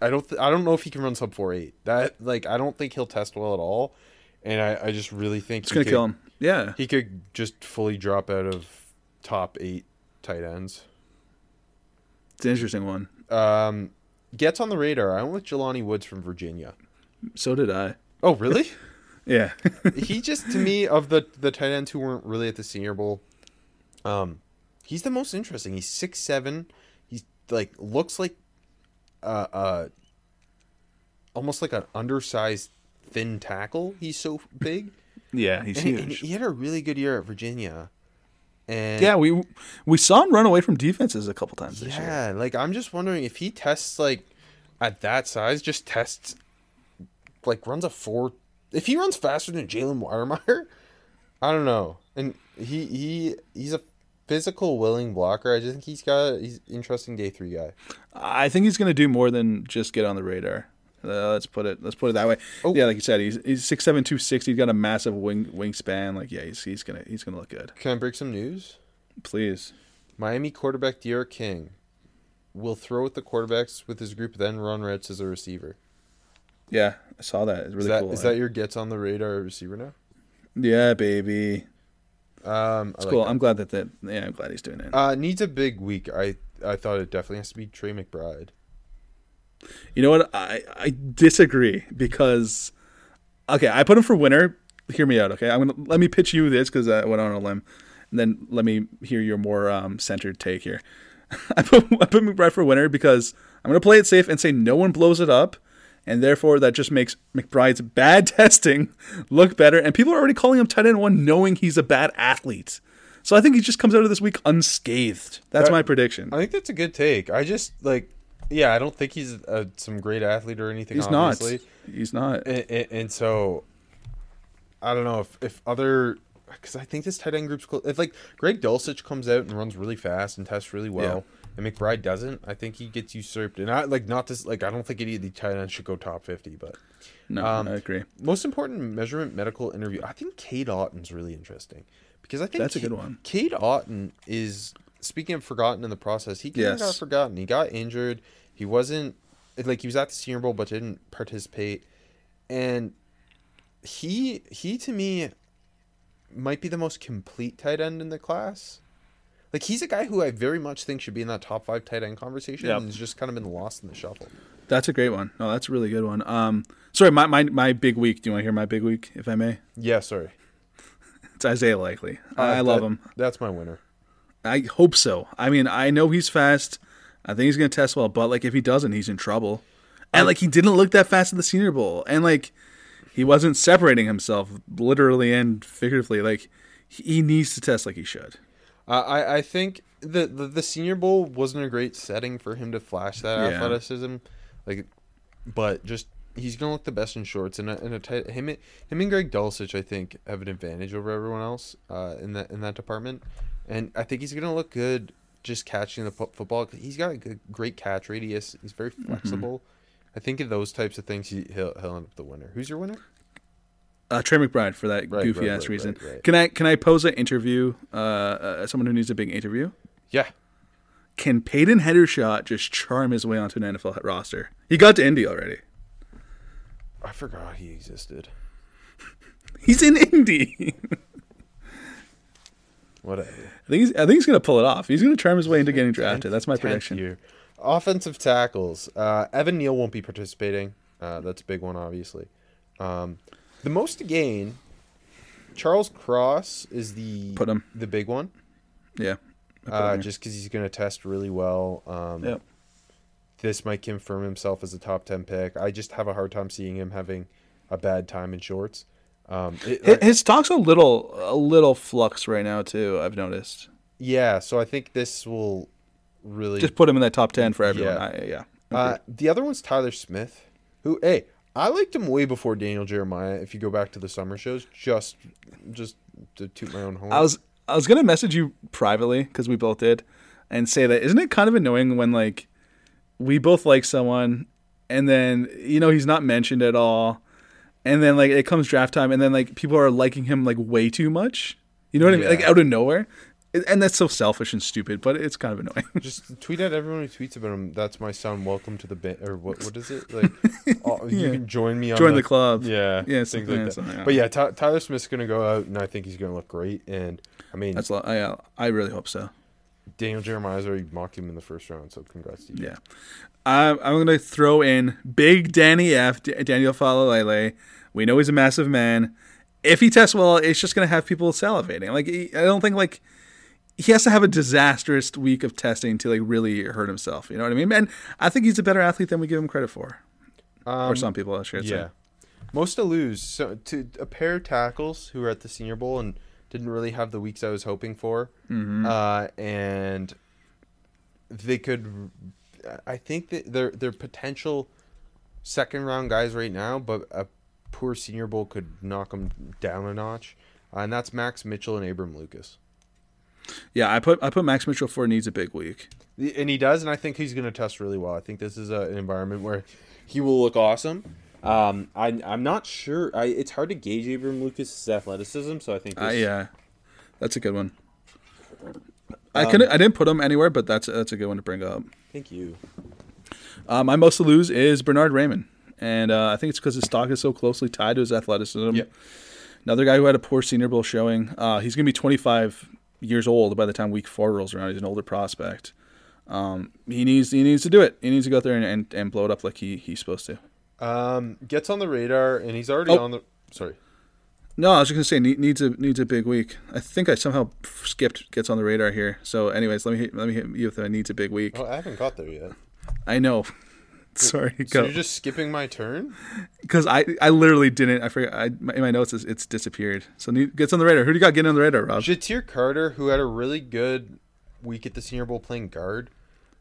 I don't th- I don't know if he can run sub four eight. That like I don't think he'll test well at all. And I, I just really think it's gonna kill him. Yeah. He could just fully drop out of top eight tight ends. It's an interesting one. Um, gets on the radar. I went with Jelani Woods from Virginia. So did I. Oh really? (laughs) Yeah. (laughs) he just to me of the the tight ends who weren't really at the Senior Bowl, um, he's the most interesting. He's six seven. He's like looks like, uh, uh, almost like an undersized thin tackle. He's so big. yeah, he's And he, and huge. he had a really good year at Virginia. And yeah, we we saw him run away from defenses a couple times this year. yeah, like I'm just wondering if he tests like at that size, just tests like runs a four. If he runs faster than Jalen Wydermyer, (laughs) I don't know. And he he he's a physical, willing blocker. I just think he's got he's interesting day three guy. I think he's gonna do more than just get on the radar. Uh, let's put it let's put it that way. Oh. Yeah, like you said, he's he's six seven two sixty. He's got a massive wing wingspan. Like yeah, he's he's gonna he's gonna look good. Can I break some news? Please. Miami quarterback D'Eriq King will throw with the quarterbacks with his group, then run routes as a receiver. Yeah, I saw that. It's really is that cool. is that your gets on the radar receiver now? yeah, baby. Um, It's cool. I'm glad that that. Yeah, I'm glad he's doing it. Uh, needs a big week. I I thought it definitely has to be Trey McBride. You know what? I I disagree because okay, I put him for winner. Hear me out, okay? I'm gonna let me pitch you this because I went on a limb, and then let me hear your more um, centered take here. (laughs) I put I put McBride for winner because I'm gonna play it safe and say no one blows it up, and therefore that just makes McBride's bad (laughs) testing look better, and people are already calling him tight end one, knowing he's a bad athlete. So I think he just comes out of this week unscathed. That's That- my prediction. I think that's a good take. I just like, yeah, I don't think he's uh some great athlete or anything. He's obviously. not. He's not. And, and, and so, I don't know if if other because I think this tight end group's close. If like Greg Dulcich comes out and runs really fast and tests really well, and McBride doesn't, I think he gets usurped. And I like not this like I don't think any of the tight ends should go top fifty, but No, um, I agree. most important measurement medical interview. I think Cade Otton's really interesting because I think That's a good one. Cade Otton is speaking of forgotten in the process. He kind of got forgotten. He got injured. He wasn't like he was at the Senior Bowl but didn't participate, and he he to me might be the most complete tight end in the class. Like he's a guy who I very much think should be in that top five tight end conversation, Yep. and has just kind of been lost in the shuffle. That's a great one. No, that's a really good one. Um, sorry, my, my my big week. Do you want to hear my big week, if I may? Yeah, sorry. (laughs) It's Isaiah Likely. Uh, I love that- him. That's my winner. I hope so. I mean, I know he's fast. I think he's gonna test well, but like if he doesn't, he's in trouble. And like he didn't look that fast at the Senior Bowl, and like he wasn't separating himself literally and figuratively. Like he needs to test like he should. Uh, I I think the, the the Senior Bowl wasn't a great setting for him to flash that Yeah. athleticism, like, but just he's gonna look the best in shorts, and a, and a tight him and- him and Greg Dulcich, I think, have an advantage over everyone else uh, in that in that department, and I think he's gonna look good just catching the football. He's got a good, great catch radius. He's very Mm-hmm. flexible. I think in those types of things, he, he'll he'll end up the winner. Who's your winner? Uh, Trey McBride for that Right, goofy right, ass right, reason. Can I can I pose an interview? Uh, uh, someone who needs a big interview. Yeah, Can Peyton Hendershot just charm his way onto an NFL roster? He got to Indy already. I forgot he existed. (laughs) He's in Indy. (laughs) Whatever. I think he's, I think he's gonna pull it off. He's gonna charm his way into getting (laughs) drafted. That's my prediction. year. Offensive tackles. Uh, Evan Neal won't be participating. Uh, that's a big one, obviously. Um, the most to gain. Charles Cross is the Put him. the big one. Yeah. I put him Uh, just because he's going to test really well. Um, Yep. This might confirm himself as a top ten pick. I just have a hard time seeing him having a bad time in shorts. Um, it- His, his stock's a little a little flux right now too. I've noticed. yeah, so I think this will really Just put him in that top ten for everyone. Yeah. I, yeah. Uh, the other one's Tyler Smith, who hey, I liked him way before Daniel Jeremiah. If you go back to the summer shows, just just to toot my own horn. I was I was gonna message you privately because we both did, and say that isn't it kind of annoying when like we both like someone and then you know he's not mentioned at all, and then like it comes draft time and then like people are liking him like way too much. You know what I mean? Like out of nowhere, and that's so selfish and stupid, but it's kind of annoying. (laughs) just tweet at everyone who tweets about him. That's my son. Welcome to the band, or what? What is it like? oh, (laughs) You Yeah. can join me on Join the club. Yeah, Yeah, things like that. yeah. But yeah, Ty- Tyler Smith's gonna go out, and I think he's gonna look great. And I mean, That's a lot. I, uh, I really hope so. Daniel Jeremiah's already mocked him in the first round, so congrats to you. Yeah. I'm, I'm going to throw in Big Danny F, D- Daniel Faalele. We know he's a massive man. If he tests well, it's just going to have people salivating. Like, I don't think, like, he has to have a disastrous week of testing to, like, really hurt himself. You know what I mean? And I think he's a better athlete than we give him credit for. or some people, I should Um, Yeah. say. Most to lose. So to a pair of tackles who were at the Senior Bowl and didn't really have the weeks I was hoping for, Mm-hmm. uh, and they could. I think that they're they're potential second round guys right now, but a poor Senior Bowl could knock them down a notch, uh, and that's Max Mitchell and Abram Lucas. Yeah, I put I put Max Mitchell for needs a big week. And he does, and I think he's going to test really well. I think this is a, an environment where he will look awesome. Um, I, I'm not sure. I, it's hard to gauge Abram Lucas' athleticism, so I think this, Uh, yeah, that's a good one. Um, I couldn't. I didn't put him anywhere, but that's that's a good one to bring up. Thank you. Uh, my most to lose is Bernhard Raimann, and uh, I think it's because his stock is so closely tied to his athleticism. Yep. Another guy who had a poor Senior Bowl showing. Uh, he's going to be 25 years old by the time Week Four rolls around. He's an older prospect. Um, he needs he needs to do it. He needs to go out there and, and, and blow it up like he, he's supposed to. Um, gets on the radar, and he's already Oh. on the. Sorry. No, I was just gonna say need, needs a needs a big week. I think I somehow skipped gets on the radar here. So, anyways, let me hit, let me hit you with a needs a big week. Oh, I haven't got there yet. I know. (laughs) Sorry, So go you're just skipping my turn? because I I literally didn't. I forgot. I, in my notes it's, it's disappeared. So gets on the radar. Who do you got getting on the radar, Rob? Ja'Tyre Carter, who had a really good week at the Senior Bowl playing guard.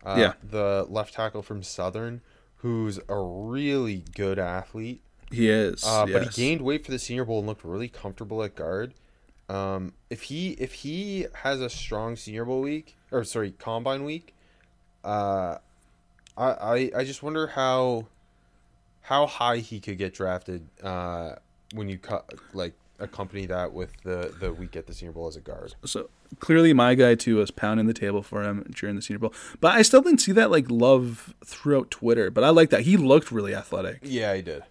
Uh, Yeah. The left tackle from Southern, who's a really good athlete. He is. Uh, But he gained weight for the Senior Bowl and looked really comfortable at guard. Um, if he if he has a strong Senior Bowl week or sorry Combine week, uh, I, I I just wonder how how high he could get drafted uh, when you cut like accompany that with the the week at the Senior Bowl as a guard. So clearly, my guy too was pounding the table for him during the Senior Bowl. But I still didn't see that like love throughout Twitter. But I like that he looked really athletic. Yeah, he did.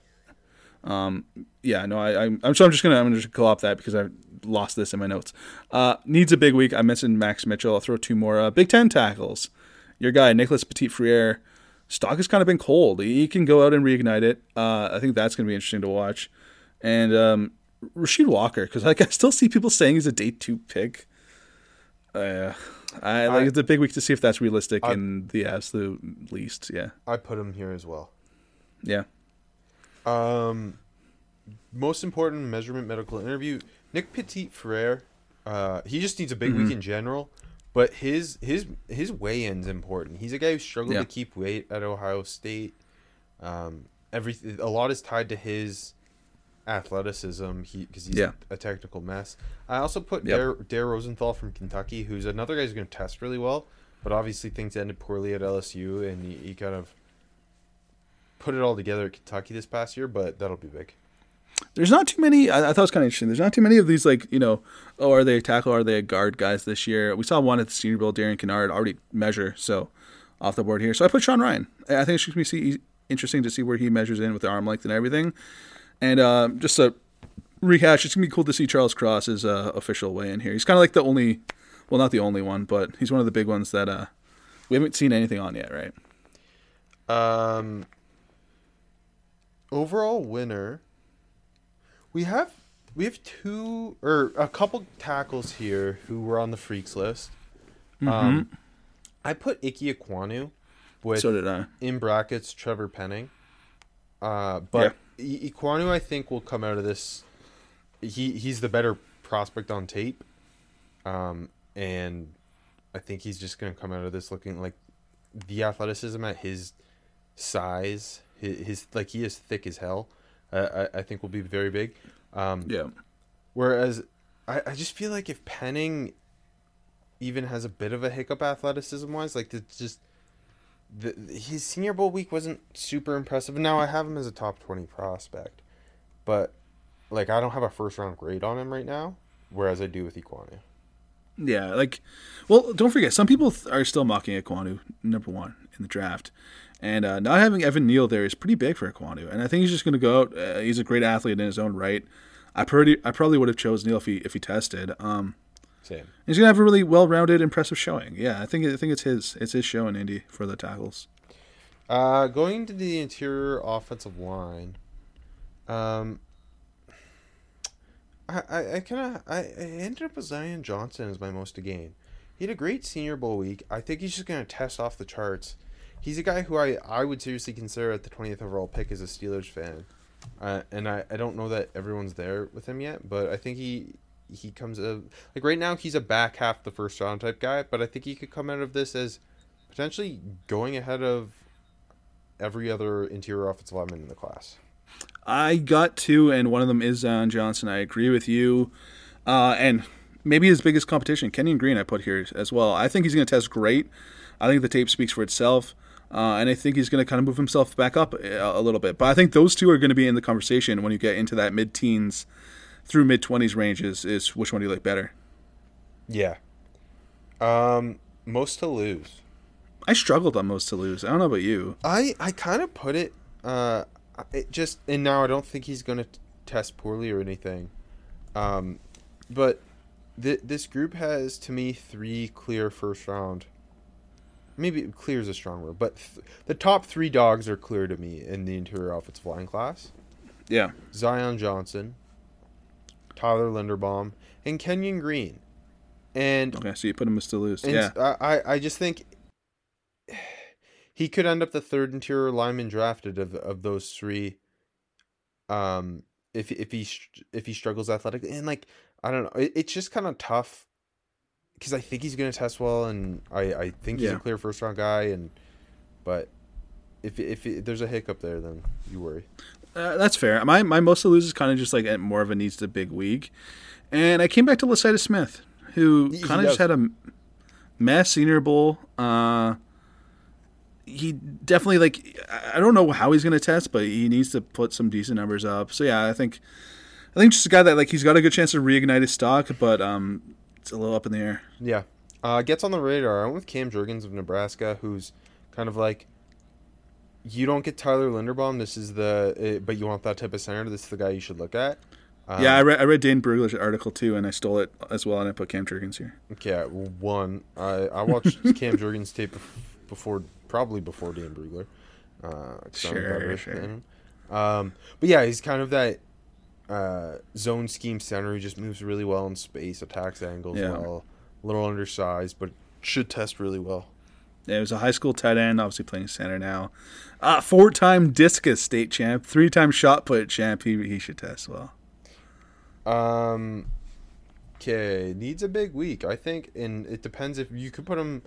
Yeah, no, I, I'm, I'm so I'm just gonna I'm gonna just co-op that because I lost this in my notes. Uh, needs a big week. I mentioned Max Mitchell. I'll throw two more. Uh, Big Ten tackles. Your guy Nicholas Petit Frere. Stock has kind of been cold. He can go out and reignite it. Uh, I think that's gonna be interesting to watch. And um, Rasheed Walker because like (laughs) I still see people saying he's a day two pick. Uh, I like I- it's a big week to see if that's realistic I- in the absolute least. Yeah, I put him here as well. yeah. Um, most important measurement medical interview. Nick Petit Frere. Uh, he just needs a big Mm-hmm. week in general, but his his his weigh-in's important. He's a guy who struggled Yeah. to keep weight at Ohio State. Um, every a lot is tied to his athleticism. He because he's Yeah. a technical mess. I also put Yep. Dare, Dare Rosenthal from Kentucky, who's another guy who's going to test really well, but obviously things ended poorly at LSU, and he, he kind of put it all together at Kentucky this past year. But that'll be big. There's not too many. I, I thought it was kind of interesting. There's not too many of these, like, you know, oh, are they a tackle? Are they a guard guys this year? We saw one at the Senior Bowl, Darian Kinnard, already measure, so off the board here. So I put Sean Rhyan. I think it's going to be interesting to see where he measures in with the arm length and everything. And uh, just a rehash, it's going to be cool to see Charles Cross's uh, official weigh in here. He's kind of like the only, well, not the only one, but he's one of the big ones that uh, we haven't seen anything on yet, right? Um, overall winner. We have we have two or a couple tackles here who were on the freaks list. Um, I put Ike Ekwonu with So did I. in brackets Trevor Penning. Uh, but I Ekwonu, I think, will come out of this. He he's the better prospect on tape, um, and I think he's just gonna come out of this looking like the athleticism at his size. His, his like he is thick as hell. I I think will be very big. Um, Yeah. Whereas I, I just feel like if Penning even has a bit of a hiccup athleticism wise, like it's just the, his senior bowl week wasn't super impressive. Now I have him as a top twenty prospect, but like I don't have a first round grade on him right now, whereas I do with Ekwonu. Yeah, like, well, don't forget, some people th- are still mocking Ekwonu number one in the draft, and uh, not having Evan Neal there is pretty big for Ekwonu, and I think he's just going to go out. Uh, he's a great athlete in his own right. I pretty, I probably would have chose Neal if he if he tested. Um, Same. he's going to have a really well rounded, impressive showing. Yeah, I think I think it's his it's his show in Indy for the tackles. Uh, going to the interior offensive line, um, I I, I kind of I, I ended up with Zion Johnson as my most to gain. He had a great Senior Bowl week. I think he's just gonna test off the charts. He's a guy who I, I would seriously consider at the twentieth overall pick as a Steelers fan, uh, and I, I don't know that everyone's there with him yet, but I think he he comes a, like right now he's a back half the first round type guy, but I think he could come out of this as potentially going ahead of every other interior offensive lineman in the class. I got two, and one of them is Zion Johnson. I agree with you. Uh, and maybe his biggest competition, Kenyon Green, I put here as well. I think he's going to test great. I think the tape speaks for itself. Uh, and I think he's going to kind of move himself back up a, a little bit. But I think those two are going to be in the conversation when you get into that mid teens through mid 20s ranges. Is which one do you like better? Yeah. Um, most to lose. I struggled on most to lose. I don't know about you. I I kind of put it. Uh, it just and now I don't think he's gonna test poorly or anything. Um, but th- this group has to me three clear first round. Maybe clear is a strong word, but th- the top three dogs are clear to me in the interior offensive line class. Yeah. Zion Johnson, Tyler Linderbaum, and Kenyon Green. And Okay, so you put him as to lose. Yeah. I, I- I just think (sighs) he could end up the third interior lineman drafted of of those three. Um, if if he if he struggles athletically and like I don't know, it, it's just kind of tough because I think he's gonna test well and I I think he's Yeah. a clear first round guy and but if if, if there's a hiccup there then you worry. Uh, that's fair. My my most to lose is kind of just like at more of a needs to big week, and I came back to Lecitus Smith, who kind of just had a mass Senior Bowl. Uh, he definitely like I- I don't know how he's going to test, but he needs to put some decent numbers up. So yeah, I think I think just a guy that like he's got a good chance to reignite his stock, but um, it's a little up in the air. Yeah. Uh, gets on the radar. I went with Cam Jurgens of Nebraska, who's kind of like, you don't get Tyler Linderbaum. This is the, uh, but you want that type of center. This is the guy you should look at. Um, yeah, I read I read Dane Brugler's article too, and I stole it as well, and I put Cam Jurgens here. Okay. One, I I watched (laughs) Cam Jurgens tape before, probably before Dan Brugler. Uh, Sure, sure. Um, but yeah, he's kind of that uh, zone scheme center. He just moves really well in space, attacks angles Yeah. well. A little undersized, but should test really well. Yeah, he was a high school tight end, obviously playing center now. Uh, four-time discus state champ, three-time shot put champ. He he should test well. Um. Okay, needs a big week, I think, and it depends if you could put him.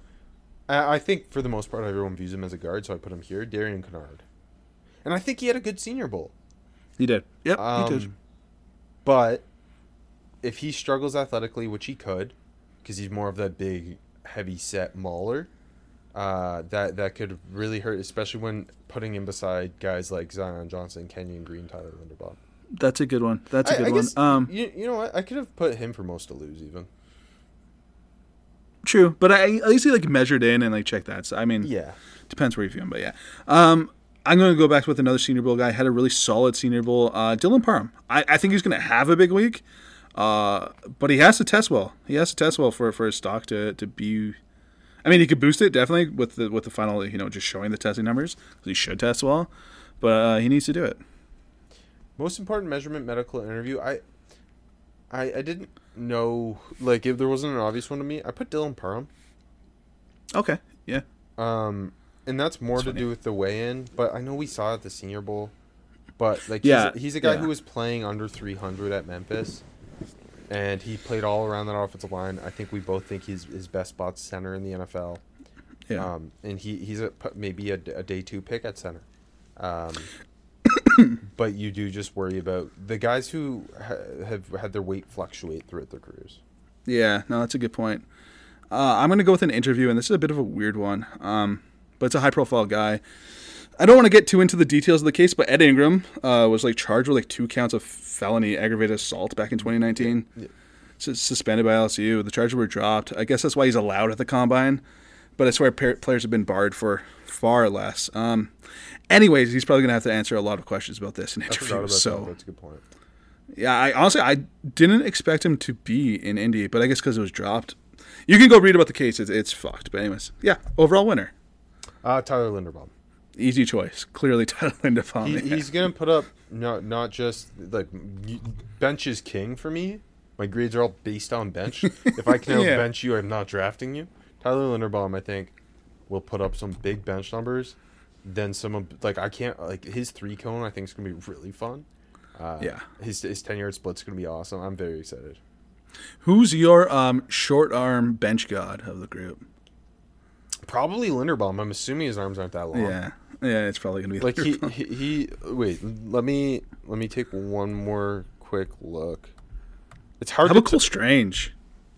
I, I think for the most part, everyone views him as a guard, so I put him here. Darian Kinnard, and I think he had a good Senior Bowl. He did. Yep, he did. But if he struggles athletically, which he could, because he's more of that big, heavy set mauler, uh, that that could really hurt, especially when putting him beside guys like Zion Johnson, Kenyon Green, Tyler Linderbaum. That's a good one. That's a I- good I one. guess, Um, you, you know what? I could have put him for most to lose even. true, but I at least he like measured in and like checked that. So I mean, Yeah. depends where you view him, but yeah. Um, I'm going to go back with another Senior Bowl guy. Had a really solid Senior Bowl. Uh, Dylan Parham. I, I think he's going to have a big week, uh, but he has to test well. He has to test well for, for his stock to, to be. I mean, he could boost it definitely with the with the final, you know, just showing the testing numbers. He should test well, but uh, he needs to do it. Most important measurement medical interview. I, I, I didn't know like if there wasn't an obvious one to me. I put Dylan Parham. Okay. Yeah. Um, and that's more That's to funny. do with the weigh-in. But I know we saw it at the Senior Bowl. But like, Yeah, he's, a, he's a guy yeah. who was playing under 300 at Memphis, and he played all around that offensive line. I think we both think he's his best spot's center in the NFL. Yeah. Um, and he he's a maybe a, a day two pick at center. Um, (coughs) but you do just worry about the guys who ha- have had their weight fluctuate throughout their careers. Yeah, no, that's a good point. Uh, I'm going to go with an interview, and this is a bit of a weird one, um, but it's a high profile guy. I don't want to get too into the details of the case, but Ed Ingram uh, was like charged with like two counts of felony aggravated assault back in 2019. Yeah. Sus- suspended by LSU. The charges were dropped. I guess that's why he's allowed at the combine, but I swear par- players have been barred for far less. Um, anyways, he's probably going to have to answer a lot of questions about this in interviews. So that. That's a good point. yeah, I honestly I didn't expect him to be in Indy, but I guess because it was dropped. You can go read about the case. It's, it's fucked. But anyways, yeah, overall winner, Uh, Tyler Linderbaum. easy choice. Clearly, (laughs) Tyler Linderbaum. He, yeah. he's gonna put up not not just like bench is king for me. My grades are all based on bench. (laughs) if I can Yeah. bench you, I'm not drafting you. Tyler Linderbaum, I think, will put up some big bench numbers. Then some of like I can't like his three cone. I think is gonna be really fun. Uh, Yeah. his his ten yard split's gonna be awesome. I'm very excited. Who's your um short arm bench god of the group? Probably Linderbaum. I'm assuming his arms aren't that long. Yeah, yeah, it's probably gonna be like he, he he wait let me let me take one more quick look it's hard How to about Cole Strange?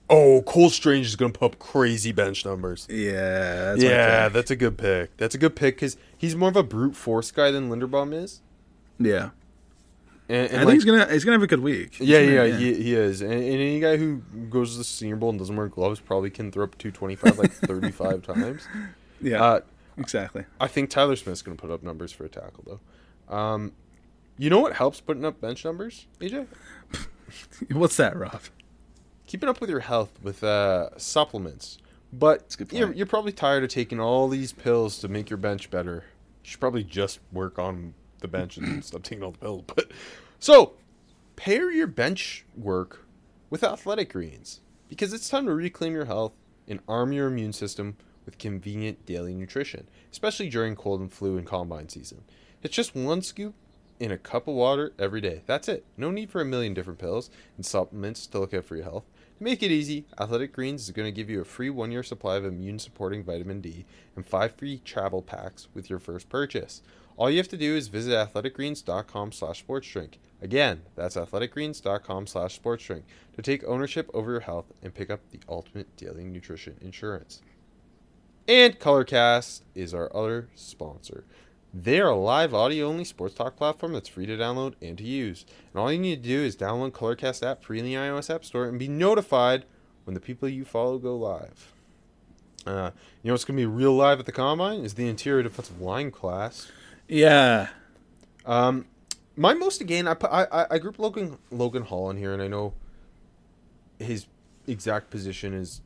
oh cole strange is gonna put up crazy bench numbers Yeah, that's yeah that's a good pick that's a good pick because he's more of a brute force guy than linderbaum is yeah. And, I and think he's gonna he's gonna have a good week. Yeah gonna- yeah, He, he is and, and any guy who goes to the senior bowl and doesn't wear gloves probably can throw up 225 like (laughs) 35 times yeah, uh, exactly. I think Tyler Smith's going to put up numbers for a tackle, though. Um, you know what helps putting up bench numbers, AJ? (laughs) What's that, Rob? Keeping up with your health with uh, supplements. But you're, you're probably tired of taking all these pills to make your bench better. You should probably just work on the bench and (clears throat) stop taking all the pills. But so pair your bench work with athletic greens because it's time to reclaim your health and arm your immune system with convenient daily nutrition, especially during cold and flu and combine season. It's just one scoop in a cup of water every day. That's it. No need for a million different pills and supplements to look out for your health. To make it easy, Athletic Greens is going to give you a free one year supply of immune supporting vitamin D and five free travel packs with your first purchase. All you have to do is visit athleticgreens.com slash sportsdrink. Again, that's athleticgreens.com slash sportsdrink to take ownership over your health and pick up the ultimate daily nutrition insurance. And Colorcast is our other sponsor. They are a live audio only sports talk platform that's free to download and to use. And all you need to do is download Colorcast app free in the iOS App Store and be notified when the people you follow go live. Uh, you know what's going to be real live at the combine is the interior defensive line class. Yeah, Um, my most again, I put, I I, I group Logan Logan Hall in here, and I know his exact position is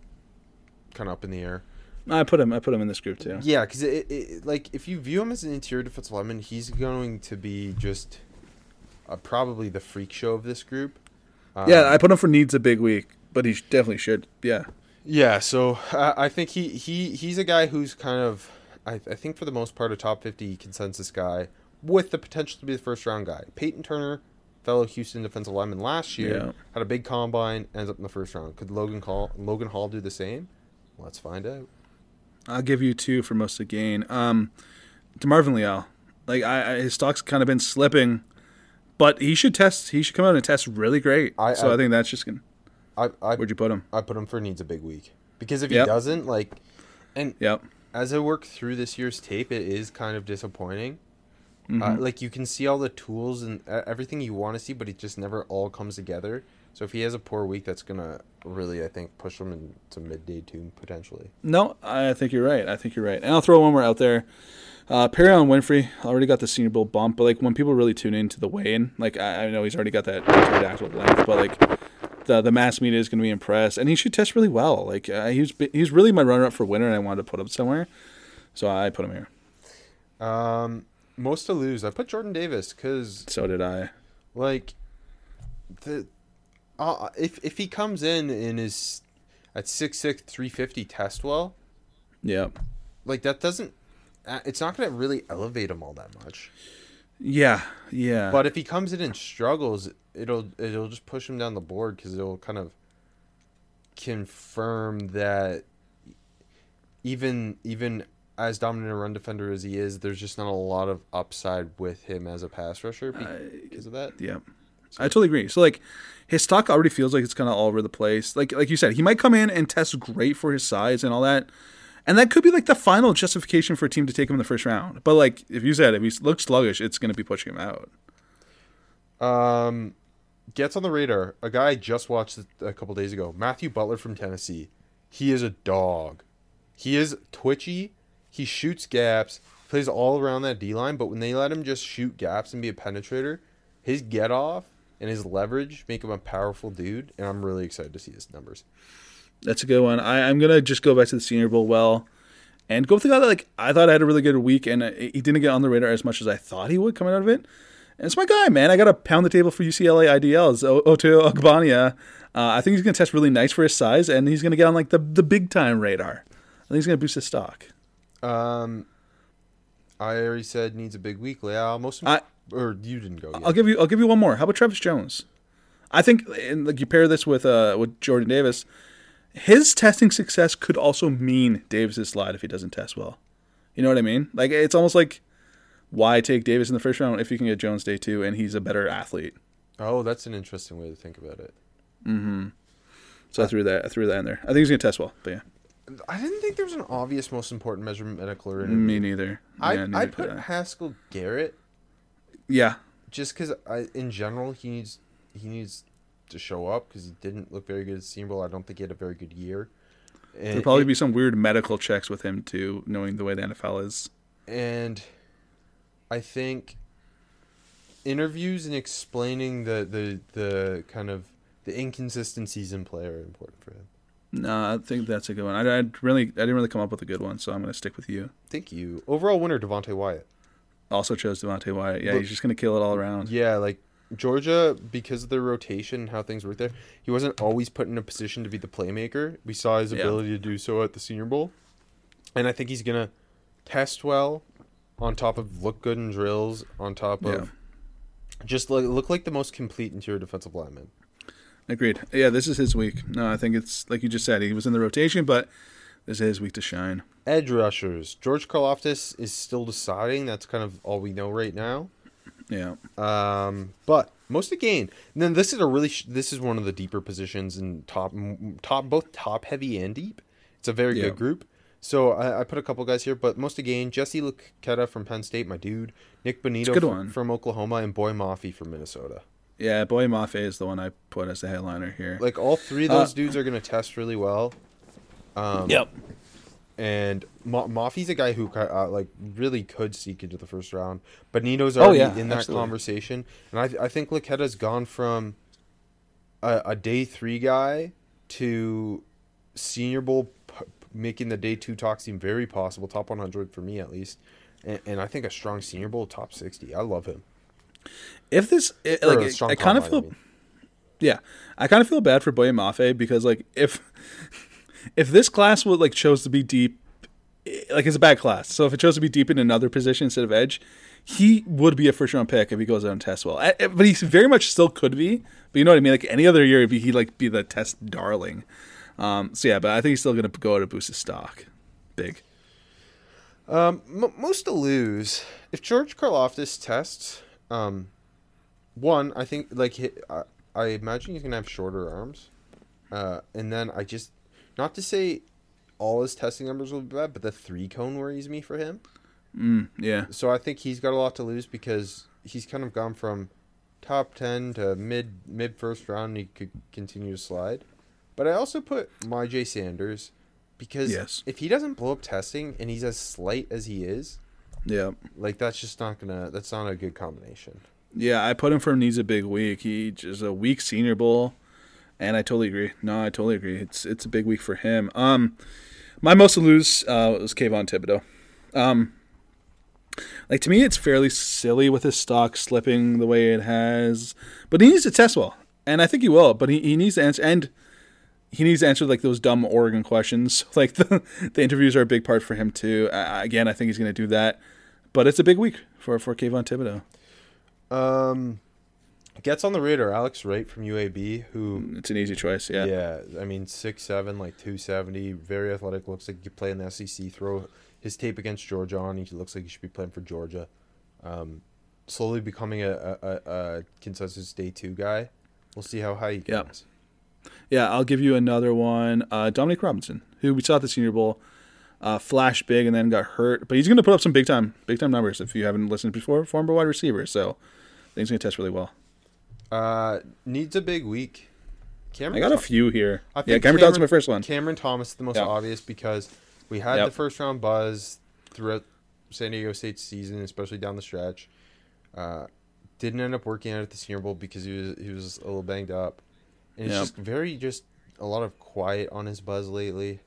kind of up in the air. I put him. I put him in this group too. Yeah, because it, it, like if you view him as an interior defensive lineman, he's going to be just uh, probably the freak show of this group. Um, Yeah, I put him for needs a big week, but he definitely should. Yeah, yeah. So I, I think he, he he's a guy who's kind of I, I think for the most part a top fifty consensus guy with the potential to be the first round guy. Peyton Turner, fellow Houston defensive lineman last year, Yeah. had a big combine, ends up in the first round. Could Logan Hall Logan Hall do the same? Let's find out. I'll give you two for most of the gain. Um, Marvin Leal. Like I, I his stock's kind of been slipping, but he should test. He should come out and test really great. I- so I, I- think that's just gonna. I, I Where'd you put him? I put him for needs a big week because if Yep. he doesn't, like, and Yep. As I work through this year's tape, it is kind of disappointing. Uh, Mm-hmm. like you can see all the tools and uh, everything you want to see, but it just never all comes together. So if he has a poor week, that's gonna really, I think, push him into midday two potentially. No, I think you're right. I think you're right. And I'll throw one more out there. Uh, Perrion Winfrey already got the Senior Bowl bump, but like when people really tune into the weigh-in, like I, I know he's already got that pterodactyl length, but like the the mass media is going to be impressed, and he should test really well. Like uh, he's he's really my runner-up for winner, and I wanted to put him somewhere, so I put him here. Um, most to lose, I put Jordan Davis because So did I. like the uh, if if he comes in and is at six six three fifty test well, Yep. like that doesn't. uh, It's not gonna really elevate him all that much. Yeah. Yeah. But if he comes in and struggles, it'll it'll just push him down the board because it'll kind of confirm that even even as dominant a run defender as he is, there's just not a lot of upside with him as a pass rusher be- because of that. Yeah. I totally agree. So like his stock already feels like it's kind of all over the place. Like like you said, he might come in and test great for his size and all that. And that could be like the final justification for a team to take him in the first round. But like if you said if he looks sluggish, it's going to be pushing him out. Um, gets on the radar. A guy I just watched a couple days ago, Matthew Butler from Tennessee. He is a dog. He is twitchy. He shoots gaps. Plays all around that D line. But when they let him just shoot gaps and be a penetrator, his get off and his leverage make him a powerful dude. And I'm really excited to see his numbers. That's a good one. I, I'm gonna just go back to the Senior Bowl well, and go with the guy that like I thought I had a really good week, and uh, he didn't get on the radar as much as I thought he would coming out of it. And it's my guy, man. I got to pound the table for UCLA IDLs. O- Oto Ogbonnia. Uh, I think he's gonna test really nice for his size, and he's gonna get on like the the big time radar. I think he's gonna boost his stock. Um, I already said needs a big week. Yeah, most I- or you didn't go. Yet. I'll give you I'll give you one more. How about Travis Jones? I think and like you pair this with uh with Jordan Davis, his testing success could also mean Davis's slide if he doesn't test well. You know what I mean? Like it's almost like why take Davis in the first round if you can get Jones day two and he's a better athlete. oh, that's an interesting way to think about it. Mm-hmm. So I threw that I threw that in there. I think he's gonna test well, but yeah, I didn't think there was an obvious most important measurement medical me neither. I Yeah, neither I put I. Haskell Garrett yeah, just because I in general he needs he needs to show up because he didn't look very good at Senior Bowl. I don't think he had a very good year. And, there'll probably be some weird medical checks with him too, knowing the way the NFL is. and I think interviews and explaining the the the kind of the inconsistencies in play are important for him. No, I think that's a good one. I, I really I didn't really come up with a good one, so I'm gonna stick with you. Thank you. Overall winner Devonte Wyatt. Also chose Devonte Wyatt. Yeah, Look- he's just gonna kill it all around. Yeah, like Georgia, because of their rotation and how things work there, he wasn't always put in a position to be the playmaker. We saw his Yeah. ability to do so at the Senior Bowl, and I think he's gonna test well, on top of look good in drills, on top of Yeah. just look, look like the most complete interior defensive lineman. Agreed. Yeah, this is his week. No, I think it's like you just said. He was in the rotation, but this is his week to shine. Edge rushers. George Karlaftis is still deciding. That's kind of all we know right now. Yeah. Um, but most again, and then this is a really sh- this is one of the deeper positions in top top both top heavy and deep. It's a very Yeah. good group. So I, I put a couple guys here, but most again, Jesse Luketa from Penn State, my dude, Nick Bonitto good from, one. from Oklahoma, and Boye Mafe from Minnesota. Yeah, Boye Mafe is the one I put as the headliner here. Like all three of Uh, those dudes are gonna test really well. Um, yep. And Ma- Mafe's a guy who uh, like really could seek into the first round. Bonitto's Oh, already yeah, in that absolutely. conversation, and I I think Luketa's gone from a, a day three guy to Senior Bowl, p- making the day two talk seem very possible, top 100 for me at least, and, and I think a strong Senior Bowl top 60. I love him. If this, it, like, a strong I kind of combine, I feel, mean. yeah, I kind of feel bad for Boye Mafe because like if if this class would like chose to be deep, eh, like it's a bad class. So if it chose to be deep in another position instead of edge, he would be a first round pick if he goes out and tests well. Eh, eh, But he very much still could be. But you know what I mean? Like any other year, be, he'd like be the test darling. Um, so yeah, but I think he's still gonna go out and boost his stock, big. Um, m- most to lose if George Karlaftis tests. Um, one, I think like I, I imagine he's gonna have shorter arms, uh, and then I just not to say all his testing numbers will be bad, but the three cone worries me for him. Mm, yeah. So I think he's got a lot to lose because he's kind of gone from top ten to mid mid first round. And he could continue to slide, but I also put Myjai Sanders because Yes. if he doesn't blow up testing and he's as slight as he is, Yeah. like that's just not gonna. That's not a good combination. Yeah, I put him for he needs a big week. He just a weak senior bowl, and I totally agree. No, I totally agree. It's it's a big week for him. Um, my most to lose uh, was Kayvon Thibodeaux. Um, like to me, it's fairly silly with his stock slipping the way it has, but he needs to test well, and I think he will. But he, he needs to answer and he needs to answer like those dumb Oregon questions. (laughs) Like the the interviews are a big part for him too. Uh, again, I think he's going to do that, but it's a big week for for Kayvon Thibodeaux. Um, gets on the radar. Alex Wright from UAB, who It's an easy choice. Yeah. yeah, I mean six seven, like two seventy, very athletic. Looks like he could play in the SEC. Throw his tape against Georgia on. He looks like he should be playing for Georgia. Um, slowly becoming a, a, a, a consensus day two guy. We'll see how high he Yeah. Yeah, I'll give you another one. Uh, Dominique Robinson, who we saw at the Senior Bowl, uh, flashed big and then got hurt, but he's going to put up some big time, big time numbers. If you haven't listened before, former wide receiver, so he's going to test really well. Uh, needs a big week. Cameron I got a few here. I yeah, think Cameron Thompson, my first one. Cameron Thomas is the most Yeah. obvious because we had Yep. the first round buzz throughout San Diego State's season, especially down the stretch. Uh, didn't end up working out at the Senior Bowl because he was he was a little banged up, and it's Yep. just very just a lot of quiet on his buzz lately.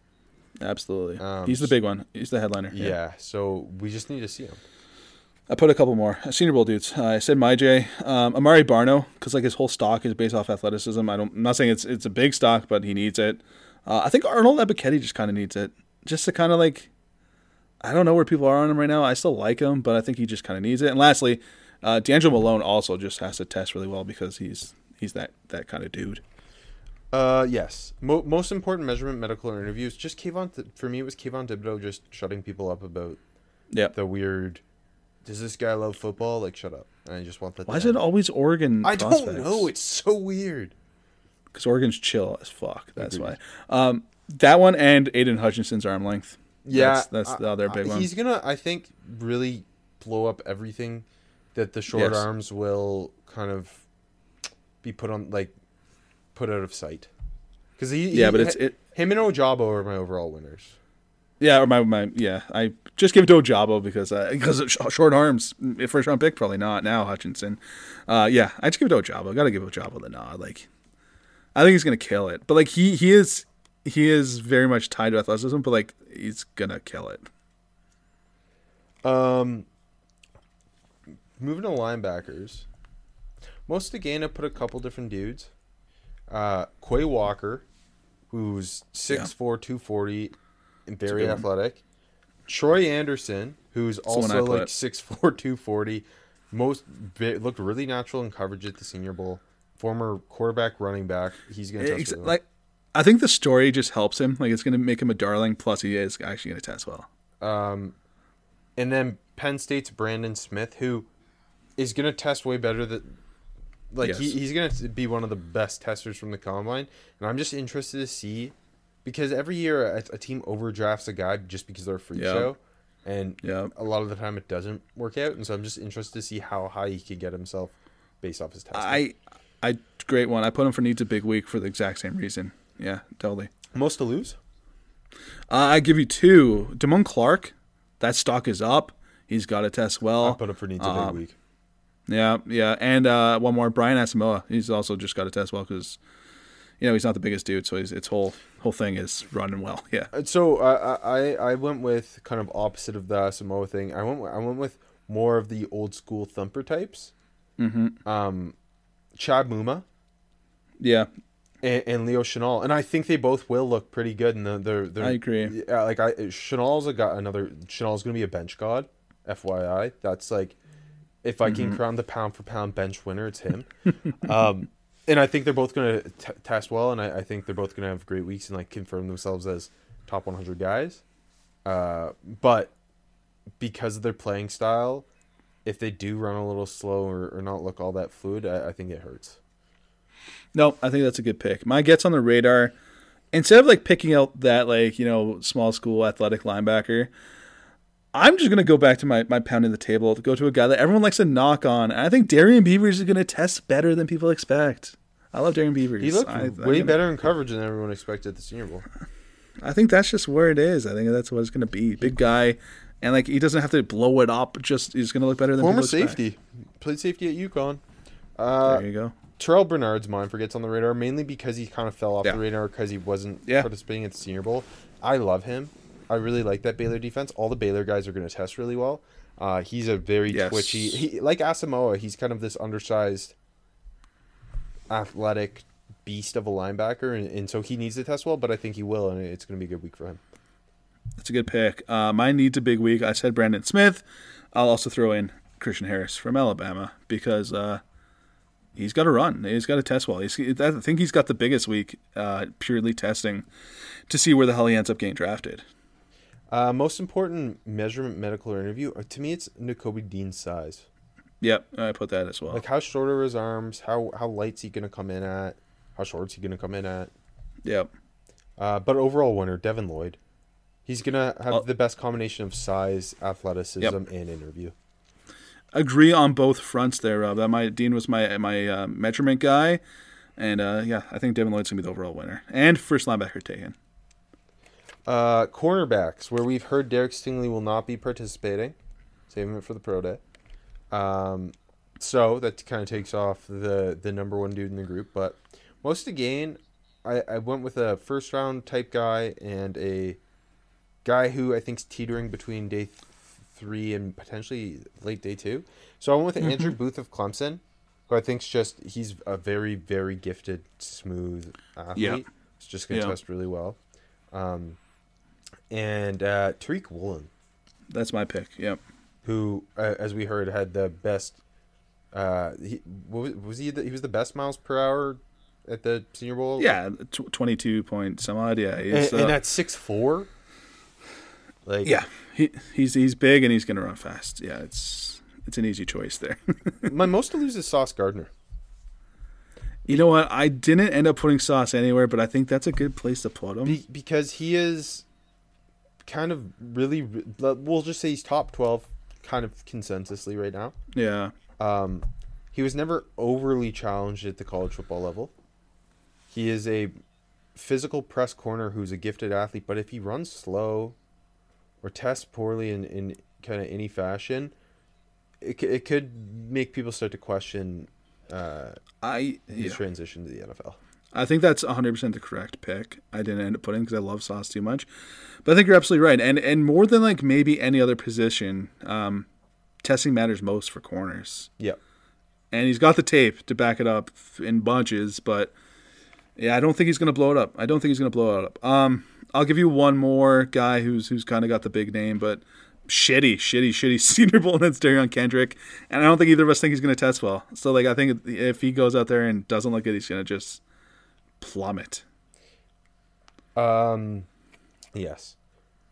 Absolutely, Um, he's the big one. He's the headliner. Yeah, so we just need to see him. I put a couple more Senior Bowl dudes. Uh, I said Myjai, um, Amaré Barno, because like his whole stock is based off athleticism. I don't, I'm not saying it's it's a big stock, but he needs it. Uh, I think Arnold Ebiketie just kind of needs it, just to kind of like, I don't know where people are on him right now. I still like him, but I think he just kind of needs it. And lastly, uh, D'Angelo Malone also just has to test really well because he's he's that that kind of dude. Uh, yes. Mo- most important measurement, medical or interviews. Just Kayvon. Th- for me, it was Kayvon Thibodeaux just shutting people up about Yeah. the weird. Does this guy love football? Like, shut up. And I just want that. Why is it always Oregon? I don't know. It's so weird. because Oregon's chill as fuck. That's Agreed. why. Um, that one and Aidan Hutchinson's arm length. Yeah, that's, that's the other big I- one. He's gonna, I think, really blow up everything that the short Yes. arms will kind of be put on, like, put out of sight. Because he, Yeah, he- but it's it. him and Ojabo are my overall winners. Yeah, or my, my yeah. I just give it to Ojabo because uh, because of sh- short arms. First round pick, probably not now. Hutchinson. Uh, yeah, I just give it to Ojabo. Got to give Ojabo the nod. Like, I think he's gonna kill it. But like he he is he is very much tied to athleticism. But like he's gonna kill it. Um, moving to linebackers, most again I put a couple different dudes. Uh, Quay Walker, who's 6'4", 240, and very good one. athletic. Troy Anderson, who's I also like 6'4", 240, most ve- looked really natural in coverage at the Senior Bowl. Former quarterback, running back. He's gonna test Ex- well. like I think the story just helps him. Like it's gonna make him a darling. Plus he is actually gonna test well. Um, and then Penn State's Brandon Smith, who is going to test way better than. Like he, he's going to be one of the best testers from the combine, and I'm just interested to see because every year a, a team overdrafts a guy just because they're a freak Yeah. show, and Yeah. a lot of the time it doesn't work out, and so I'm just interested to see how high he could get himself based off his testing. I I great one. I put him for needs a big week for the exact same reason. Yeah, totally. most to lose. Uh, I give you two. Damone Clark, that stock is up. He's got to test well. I put him for needs a big um, week. Yeah, yeah, and uh, one more, Brian Asamoah. He's also just got to test well because, you know, he's not the biggest dude, so his its whole whole thing is running well. (laughs) Yeah, So uh, I I went with kind of opposite of the Samoa thing. I went I went with more of the old school thumper types. mm-hmm. Um, Chad Muma yeah, and, and Leo Chenal, and I think they both will look pretty good. And they're, they're, they're I agree. Yeah, like I Chenal's a got another Chenal's gonna be a bench god. FYI, that's like if I Mm-hmm. can crown the pound for pound bench winner, it's him. (laughs) um, and I think they're both gonna test well, and I, I think they're both gonna have great weeks and like confirm themselves as top 100 guys. Uh, but because of their playing style, if they do run a little slow or, or not look all that fluid, I, I think it hurts. No, I think that's a good pick. My gets on the radar. Instead of like picking out that like you know small school athletic linebacker, I'm just gonna go back to my my pounding the table to go to a guy that everyone likes to knock on. And I think Darrian Beavers is gonna test better than people expect. I love Darrian Beavers. He looked I, way I'm better in coverage than everyone expected at the Senior Bowl. (laughs) I think that's just where it is. I think that's what it's gonna be. Big guy, and like he doesn't have to blow it up. Just he's gonna look better than Former expect. safety, played safety at UConn. Uh, There you go. Terrel Bernard's mine forgets on the radar mainly because he kind of fell off Yeah. the radar because he wasn't Yeah. participating at the Senior Bowl. I love him. I really like that Baylor defense. All the Baylor guys are going to test really well. Uh, he's a very Yes. twitchy. He like Asamoah. He's kind of this undersized, athletic beast of a linebacker, and, and so he needs to test well. But I think he will, and it's going to be a good week for him. That's a good pick. Uh, mine needs a big week. I said Brandon Smith. I'll also throw in Christian Harris from Alabama because uh, he's got to run. He's got to test well. He's, I think he's got the biggest week uh, purely testing to see where the hell he ends up getting drafted. Uh, most important measurement, medical or interview. uh, To me, it's Nakobe Dean's size. Yep, I put that as well. Like how short are his arms? How how light's he going to come in at? How short's he going to come in at? Yep. Uh, but overall winner, Devin Lloyd. He's gonna have the best combination of size, athleticism, Yep. and interview. Agree on both fronts there, Rob. That my Dean was my my uh, measurement guy, and uh, yeah, I think Devin Lloyd's gonna be the overall winner and first linebacker taken. Uh, cornerbacks, where we've heard Derek Stingley will not be participating, saving it for the pro day. Um, so that kind of takes off the the number one dude in the group. But most again, I I went with a first round type guy and a guy who I think's teetering between day th- three and potentially late day two. So I went with Andrew Booth of Clemson, who I think's just he's a very very gifted, smooth athlete. Yeah. It's just gonna Yeah. test really well. Um, and uh, Tariq Woolen, That's my pick. Yep. who, uh, as we heard, had the best. Uh, he was, was he? The, he was the best miles per hour at the Senior Bowl. Yeah, tw- twenty-two point some odd. Yeah, and, he's, and uh, at six four. Like yeah, he, he's he's big and he's gonna run fast. Yeah, it's it's an easy choice there. (laughs) my most to lose is Sauce Gardner. you know what? I didn't end up putting Sauce anywhere, but I think that's a good place to put him. Be, because he is kind of really. We'll just say he's top twelve, kind of consensusly right now. yeah, Um, he was never overly challenged at the college football level. He is a physical press corner who's a gifted athlete, but if he runs slow or tests poorly in, in kind of any fashion, it, it could make people start to question uh, I his yeah. transition to the NFL. I think that's 100% the correct pick. I didn't end up putting because I love Sauce too much. But I think you're absolutely right. And and more than like maybe any other position, um, testing matters most for corners. Yep. And he's got the tape to back it up in bunches, but yeah, I don't think he's going to blow it up. I don't think he's going to blow it up. Um, I'll give you one more guy who's who's kind of got the big name, but shitty, shitty, shitty (laughs) Senior Bowl, and Derion Kendrick. And I don't think either of us think he's going to test well. So like, I think if he goes out there and doesn't look good, he's going to just plummet. Um, yes.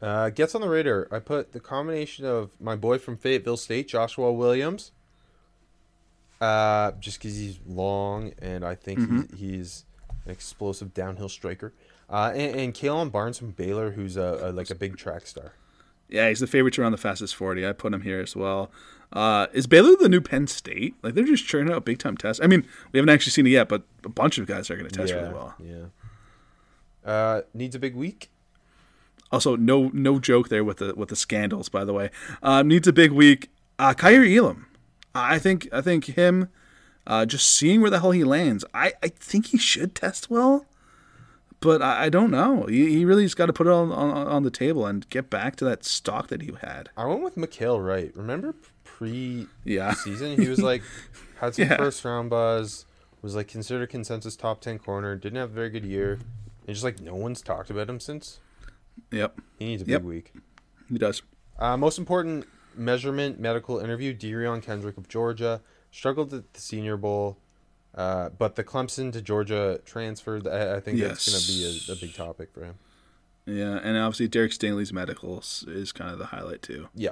Uh, gets on the radar. I put the combination of my boy from Fayetteville State, Joshua Williams. Uh, just because he's long and I think he's, he's an explosive downhill striker. Uh, and, and Kalon Barnes from Baylor, who's a, a like a big track star. Yeah, he's the favorite to run the fastest 40. I put him here as well. Uh, is Baylor the new Penn State? Like, they're just churning out big time tests. I mean, we haven't actually seen it yet, but a bunch of guys are going to test yeah, really well. Yeah. Uh, needs a big week. Also, no no joke there with the with the scandals, by the way. Uh, needs a big week. Uh, Kaiir Elam. I think I think him uh, just seeing where the hell he lands. I, I think he should test well, but I, I don't know. He, he really's got to put it on, on on the table and get back to that stock that he had. I went with Mykael Wright. Remember pre Yeah. season? He was like (laughs) had some Yeah. first round buzz, was like considered consensus top ten corner, didn't have a very good year. And just like no one's talked about him since. Yep, He needs a Yep. big week. he does. Uh, most important measurement medical interview: Derion Kendrick of Georgia struggled at the Senior Bowl, uh, but the Clemson to Georgia transfer. I, I think that's going to be a, a big topic for him. Yeah, and obviously Derek Stingley's medicals is kind of the highlight too. Yeah.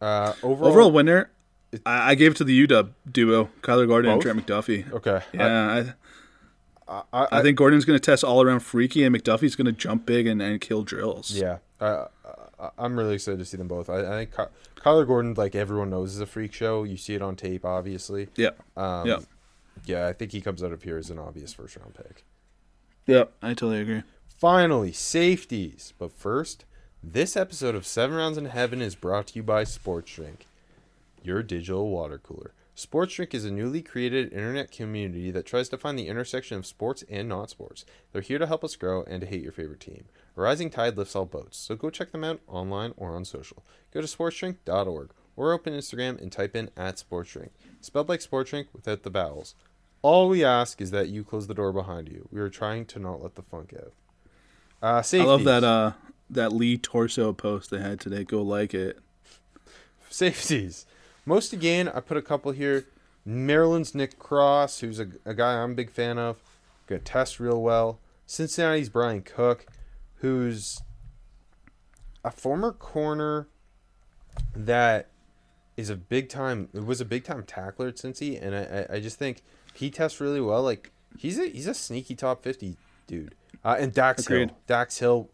Uh, overall, Overall winner, I, I gave it to the UW duo, Kyler Gordon Both? and Trent McDuffie. okay. Yeah, I, I, I, think Gordon's going to test all around freaky, and McDuffie's going to jump big and, and kill drills. Yeah, uh, I- I'm really excited to see them both. I, I think Ky- Kyler Gordon, like everyone knows, is a freak show. You see it on tape, obviously. yeah, Um, yeah, yeah. I think he comes out of here as an obvious first round pick. Yep, I totally agree. Finally, safeties. But first, this episode of Seven Rounds in Heaven is brought to you by Sports Drink, your digital water cooler. Sports Drink is a newly created internet community that tries to find the intersection of sports and not sports. They're here to help us grow and to hate your favorite team. A rising tide lifts all boats, so go check them out online or on social. Go to sportsdrink.org or open Instagram and type in at Sports sportsdrink, spelled like sports drink without the vowels. All we ask is that you close the door behind you. We are trying to not let the funk out. Uh, I love that uh that Lee torso post they had today. Go like it. Safeties. Most again, I put a couple here. Maryland's Nick Cross, who's a, a guy I'm a big fan of. Going to test real well. Cincinnati's Bryan Cook, who's a former corner that is a big time it was a big time tackler at Cincy, and I, I, just think he tests really well. Like he's a he's a sneaky top fifty dude. Uh, and Dax Agreed. Hill, Dax Hill,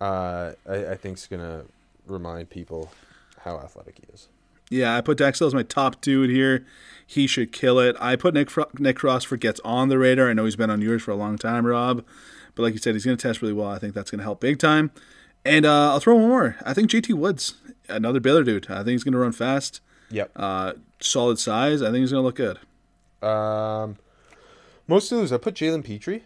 uh, I, I think's gonna remind people how athletic he is. Yeah, I put Dax Hill as my top dude here. He should kill it. I put Nick Fro- Nick Cross for gets on the radar. I know he's been on yours for a long time, Rob. But like you said, he's going to test really well. I think that's going to help big time. And uh, I'll throw one more. I think JT Woods, another Baylor dude. I think he's going to run fast. Yep. Uh, solid size. I think he's going to look good. Um, most of those, I put Jalen Pitre,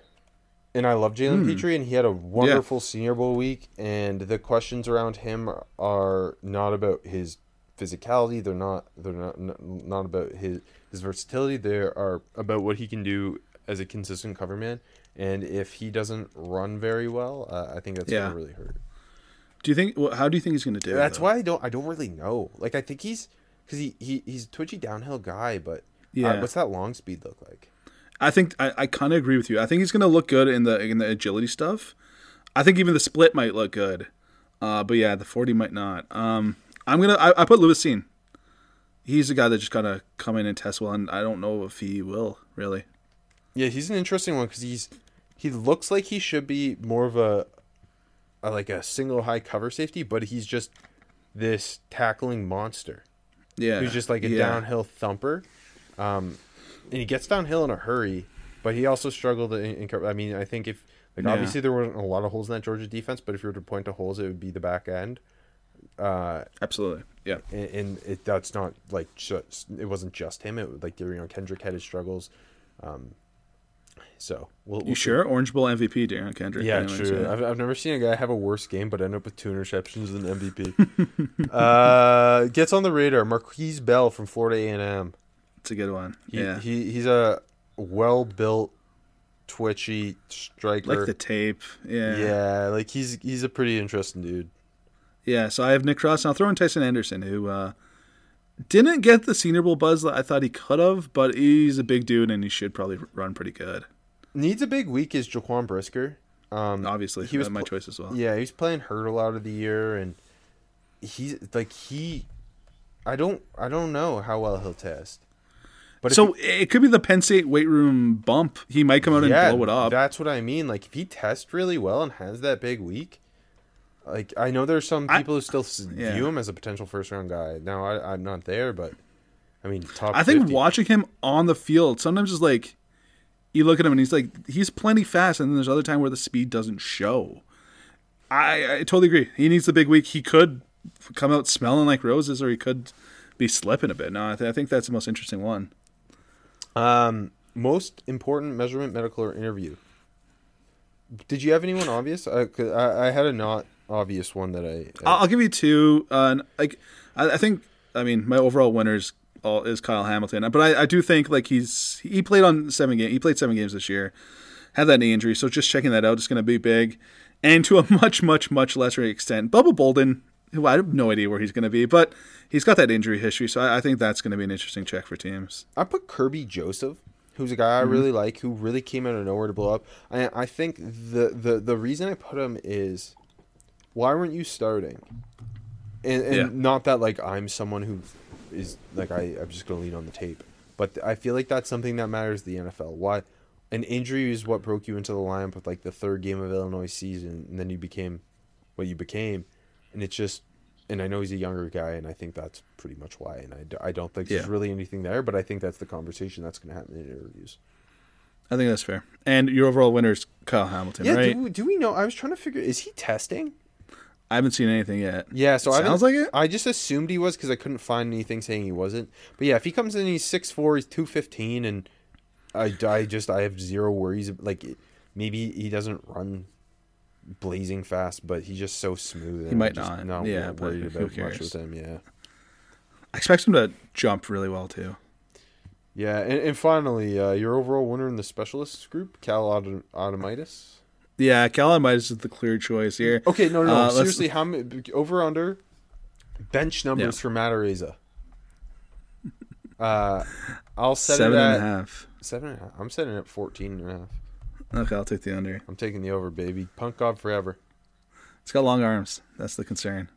and I love Jalen Pitre, and he had a wonderful Senior Bowl week. And the questions around him are not about his physicality. They're not. They're not. Not about his his versatility. They are about what he can do as a consistent cover man. And if he doesn't run very well, uh, I think that's Yeah. gonna really hurt. Do you think? Well, how do you think he's going to do? That's though? why I don't. I don't really know. Like I think he's because he, he he's a twitchy downhill guy, but yeah. Yeah. what's that long speed look like? I think I, I kind of agree with you. I think he's going to look good in the in the agility stuff. I think even the split might look good, uh, but yeah, the forty might not. Um, I'm gonna I, I put Lewis Cine. He's the guy that just gotta come in and test well, and I don't know if he will really. Yeah, he's an interesting one because he's he looks like he should be more of a, a like a single high cover safety, but he's just this tackling monster Yeah, who's just like a yeah. downhill thumper. Um, and he gets downhill in a hurry, but he also struggled in, in cover. I mean, I think if like Yeah. obviously there weren't a lot of holes in that Georgia defense, but if you were to point to holes, it would be the back end. Uh, Absolutely, yeah. and, and it that's not like just it wasn't just him. It was like you know Kendrick had his struggles. Um, so we'll, You we'll see. sure? Orange Bowl MVP, Derion Kendrick. Yeah, anyways, true. yeah. I've, I've never seen a guy have a worse game, but end up with two interceptions than MVP. (laughs) uh, gets on the radar. Markquese Bell from Florida A and M. It's a good one. He, yeah, he he's a well built, twitchy striker. like the tape. Yeah, yeah, like he's he's a pretty interesting dude. Yeah, so I have Nick Cross, and I'll throw in Tycen Anderson, who uh, didn't get the Senior Bowl buzz that I thought he could have, but he's a big dude, and he should probably run pretty good. Needs a big week is Jaquan Brisker. Um, Obviously, he was my pl- choice as well. Yeah, he's playing hurt a lot of the year, and he's like he. I don't I don't know how well he'll test. But so it could be the Penn State weight room bump. He might come out yeah, and blow it up. That's what I mean. Like if he tests really well and has that big week, like I know there's some I- people who still yeah. view him as a potential first round guy. Now I, I'm not there, but I mean top. I think 50. watching him on the field sometimes is like you look at him and he's like he's plenty fast, and then there's other time where the speed doesn't show. I, I totally agree. He needs the big week. He could come out smelling like roses, or he could be slipping a bit. No, I, th- I think that's the most interesting one. Um, most important measurement, medical or interview. Did you have anyone obvious? I, I, I had a not obvious one that I. I'll, I'll give you two. Uh, like I, I think, I mean, my overall winners all, is Kyle Hamilton, but I, I do think like he's he played on seven game. He played seven games this year, had that knee injury, so just checking that out is going to be big. And to a (laughs) much, much, much lesser extent, Bubba Bolden, who I have no idea where he's going to be, but he's got that injury history, so I, I think that's going to be an interesting check for teams. I put Kerby Joseph, who's a guy I mm-hmm. really like, who really came out of nowhere to blow up. I I think the the the reason I put him is, why weren't you starting? and, and Yeah. not that like I'm someone who is like I I'm just gonna lean on the tape, but I feel like that's something that matters to the NFL. Why? An injury is what broke you into the lineup with like the third game of Illinois season, and then you became what you became, and it's just. And I know he's a younger guy, and I think that's pretty much why. And I, d- I don't think there's Yeah. really anything there, but I think that's the conversation that's going to happen in interviews. I think that's fair. And your overall winner is Kyle Hamilton, Yeah, right? do, we- do we know? I was trying to figure. Is he testing? I haven't seen anything yet. Yeah, so I sounds like it. I just assumed he was because I couldn't find anything saying he wasn't. But yeah, if he comes in, he's six four, he's two fifteen, and I, I just I have zero worries. Like maybe he doesn't run blazing fast, but he's just so smooth. and might I'm not. Yeah, worried who about much with him. Yeah, I expect him to jump really well too. yeah, and, and finally, uh, your overall winner in the specialists group, Cal Autom- Adomitis. Yeah, Cal Midas is the clear choice here. Okay, no, no. Uh, let's- seriously, how many over under bench numbers Yeah. for Matt Uh, I'll set Seven it and at a half. seven and a half. I'm setting it at 14 and a half. Okay, I'll take the under. I'm taking the over, baby. Punk God forever. It's got long arms. That's the concern.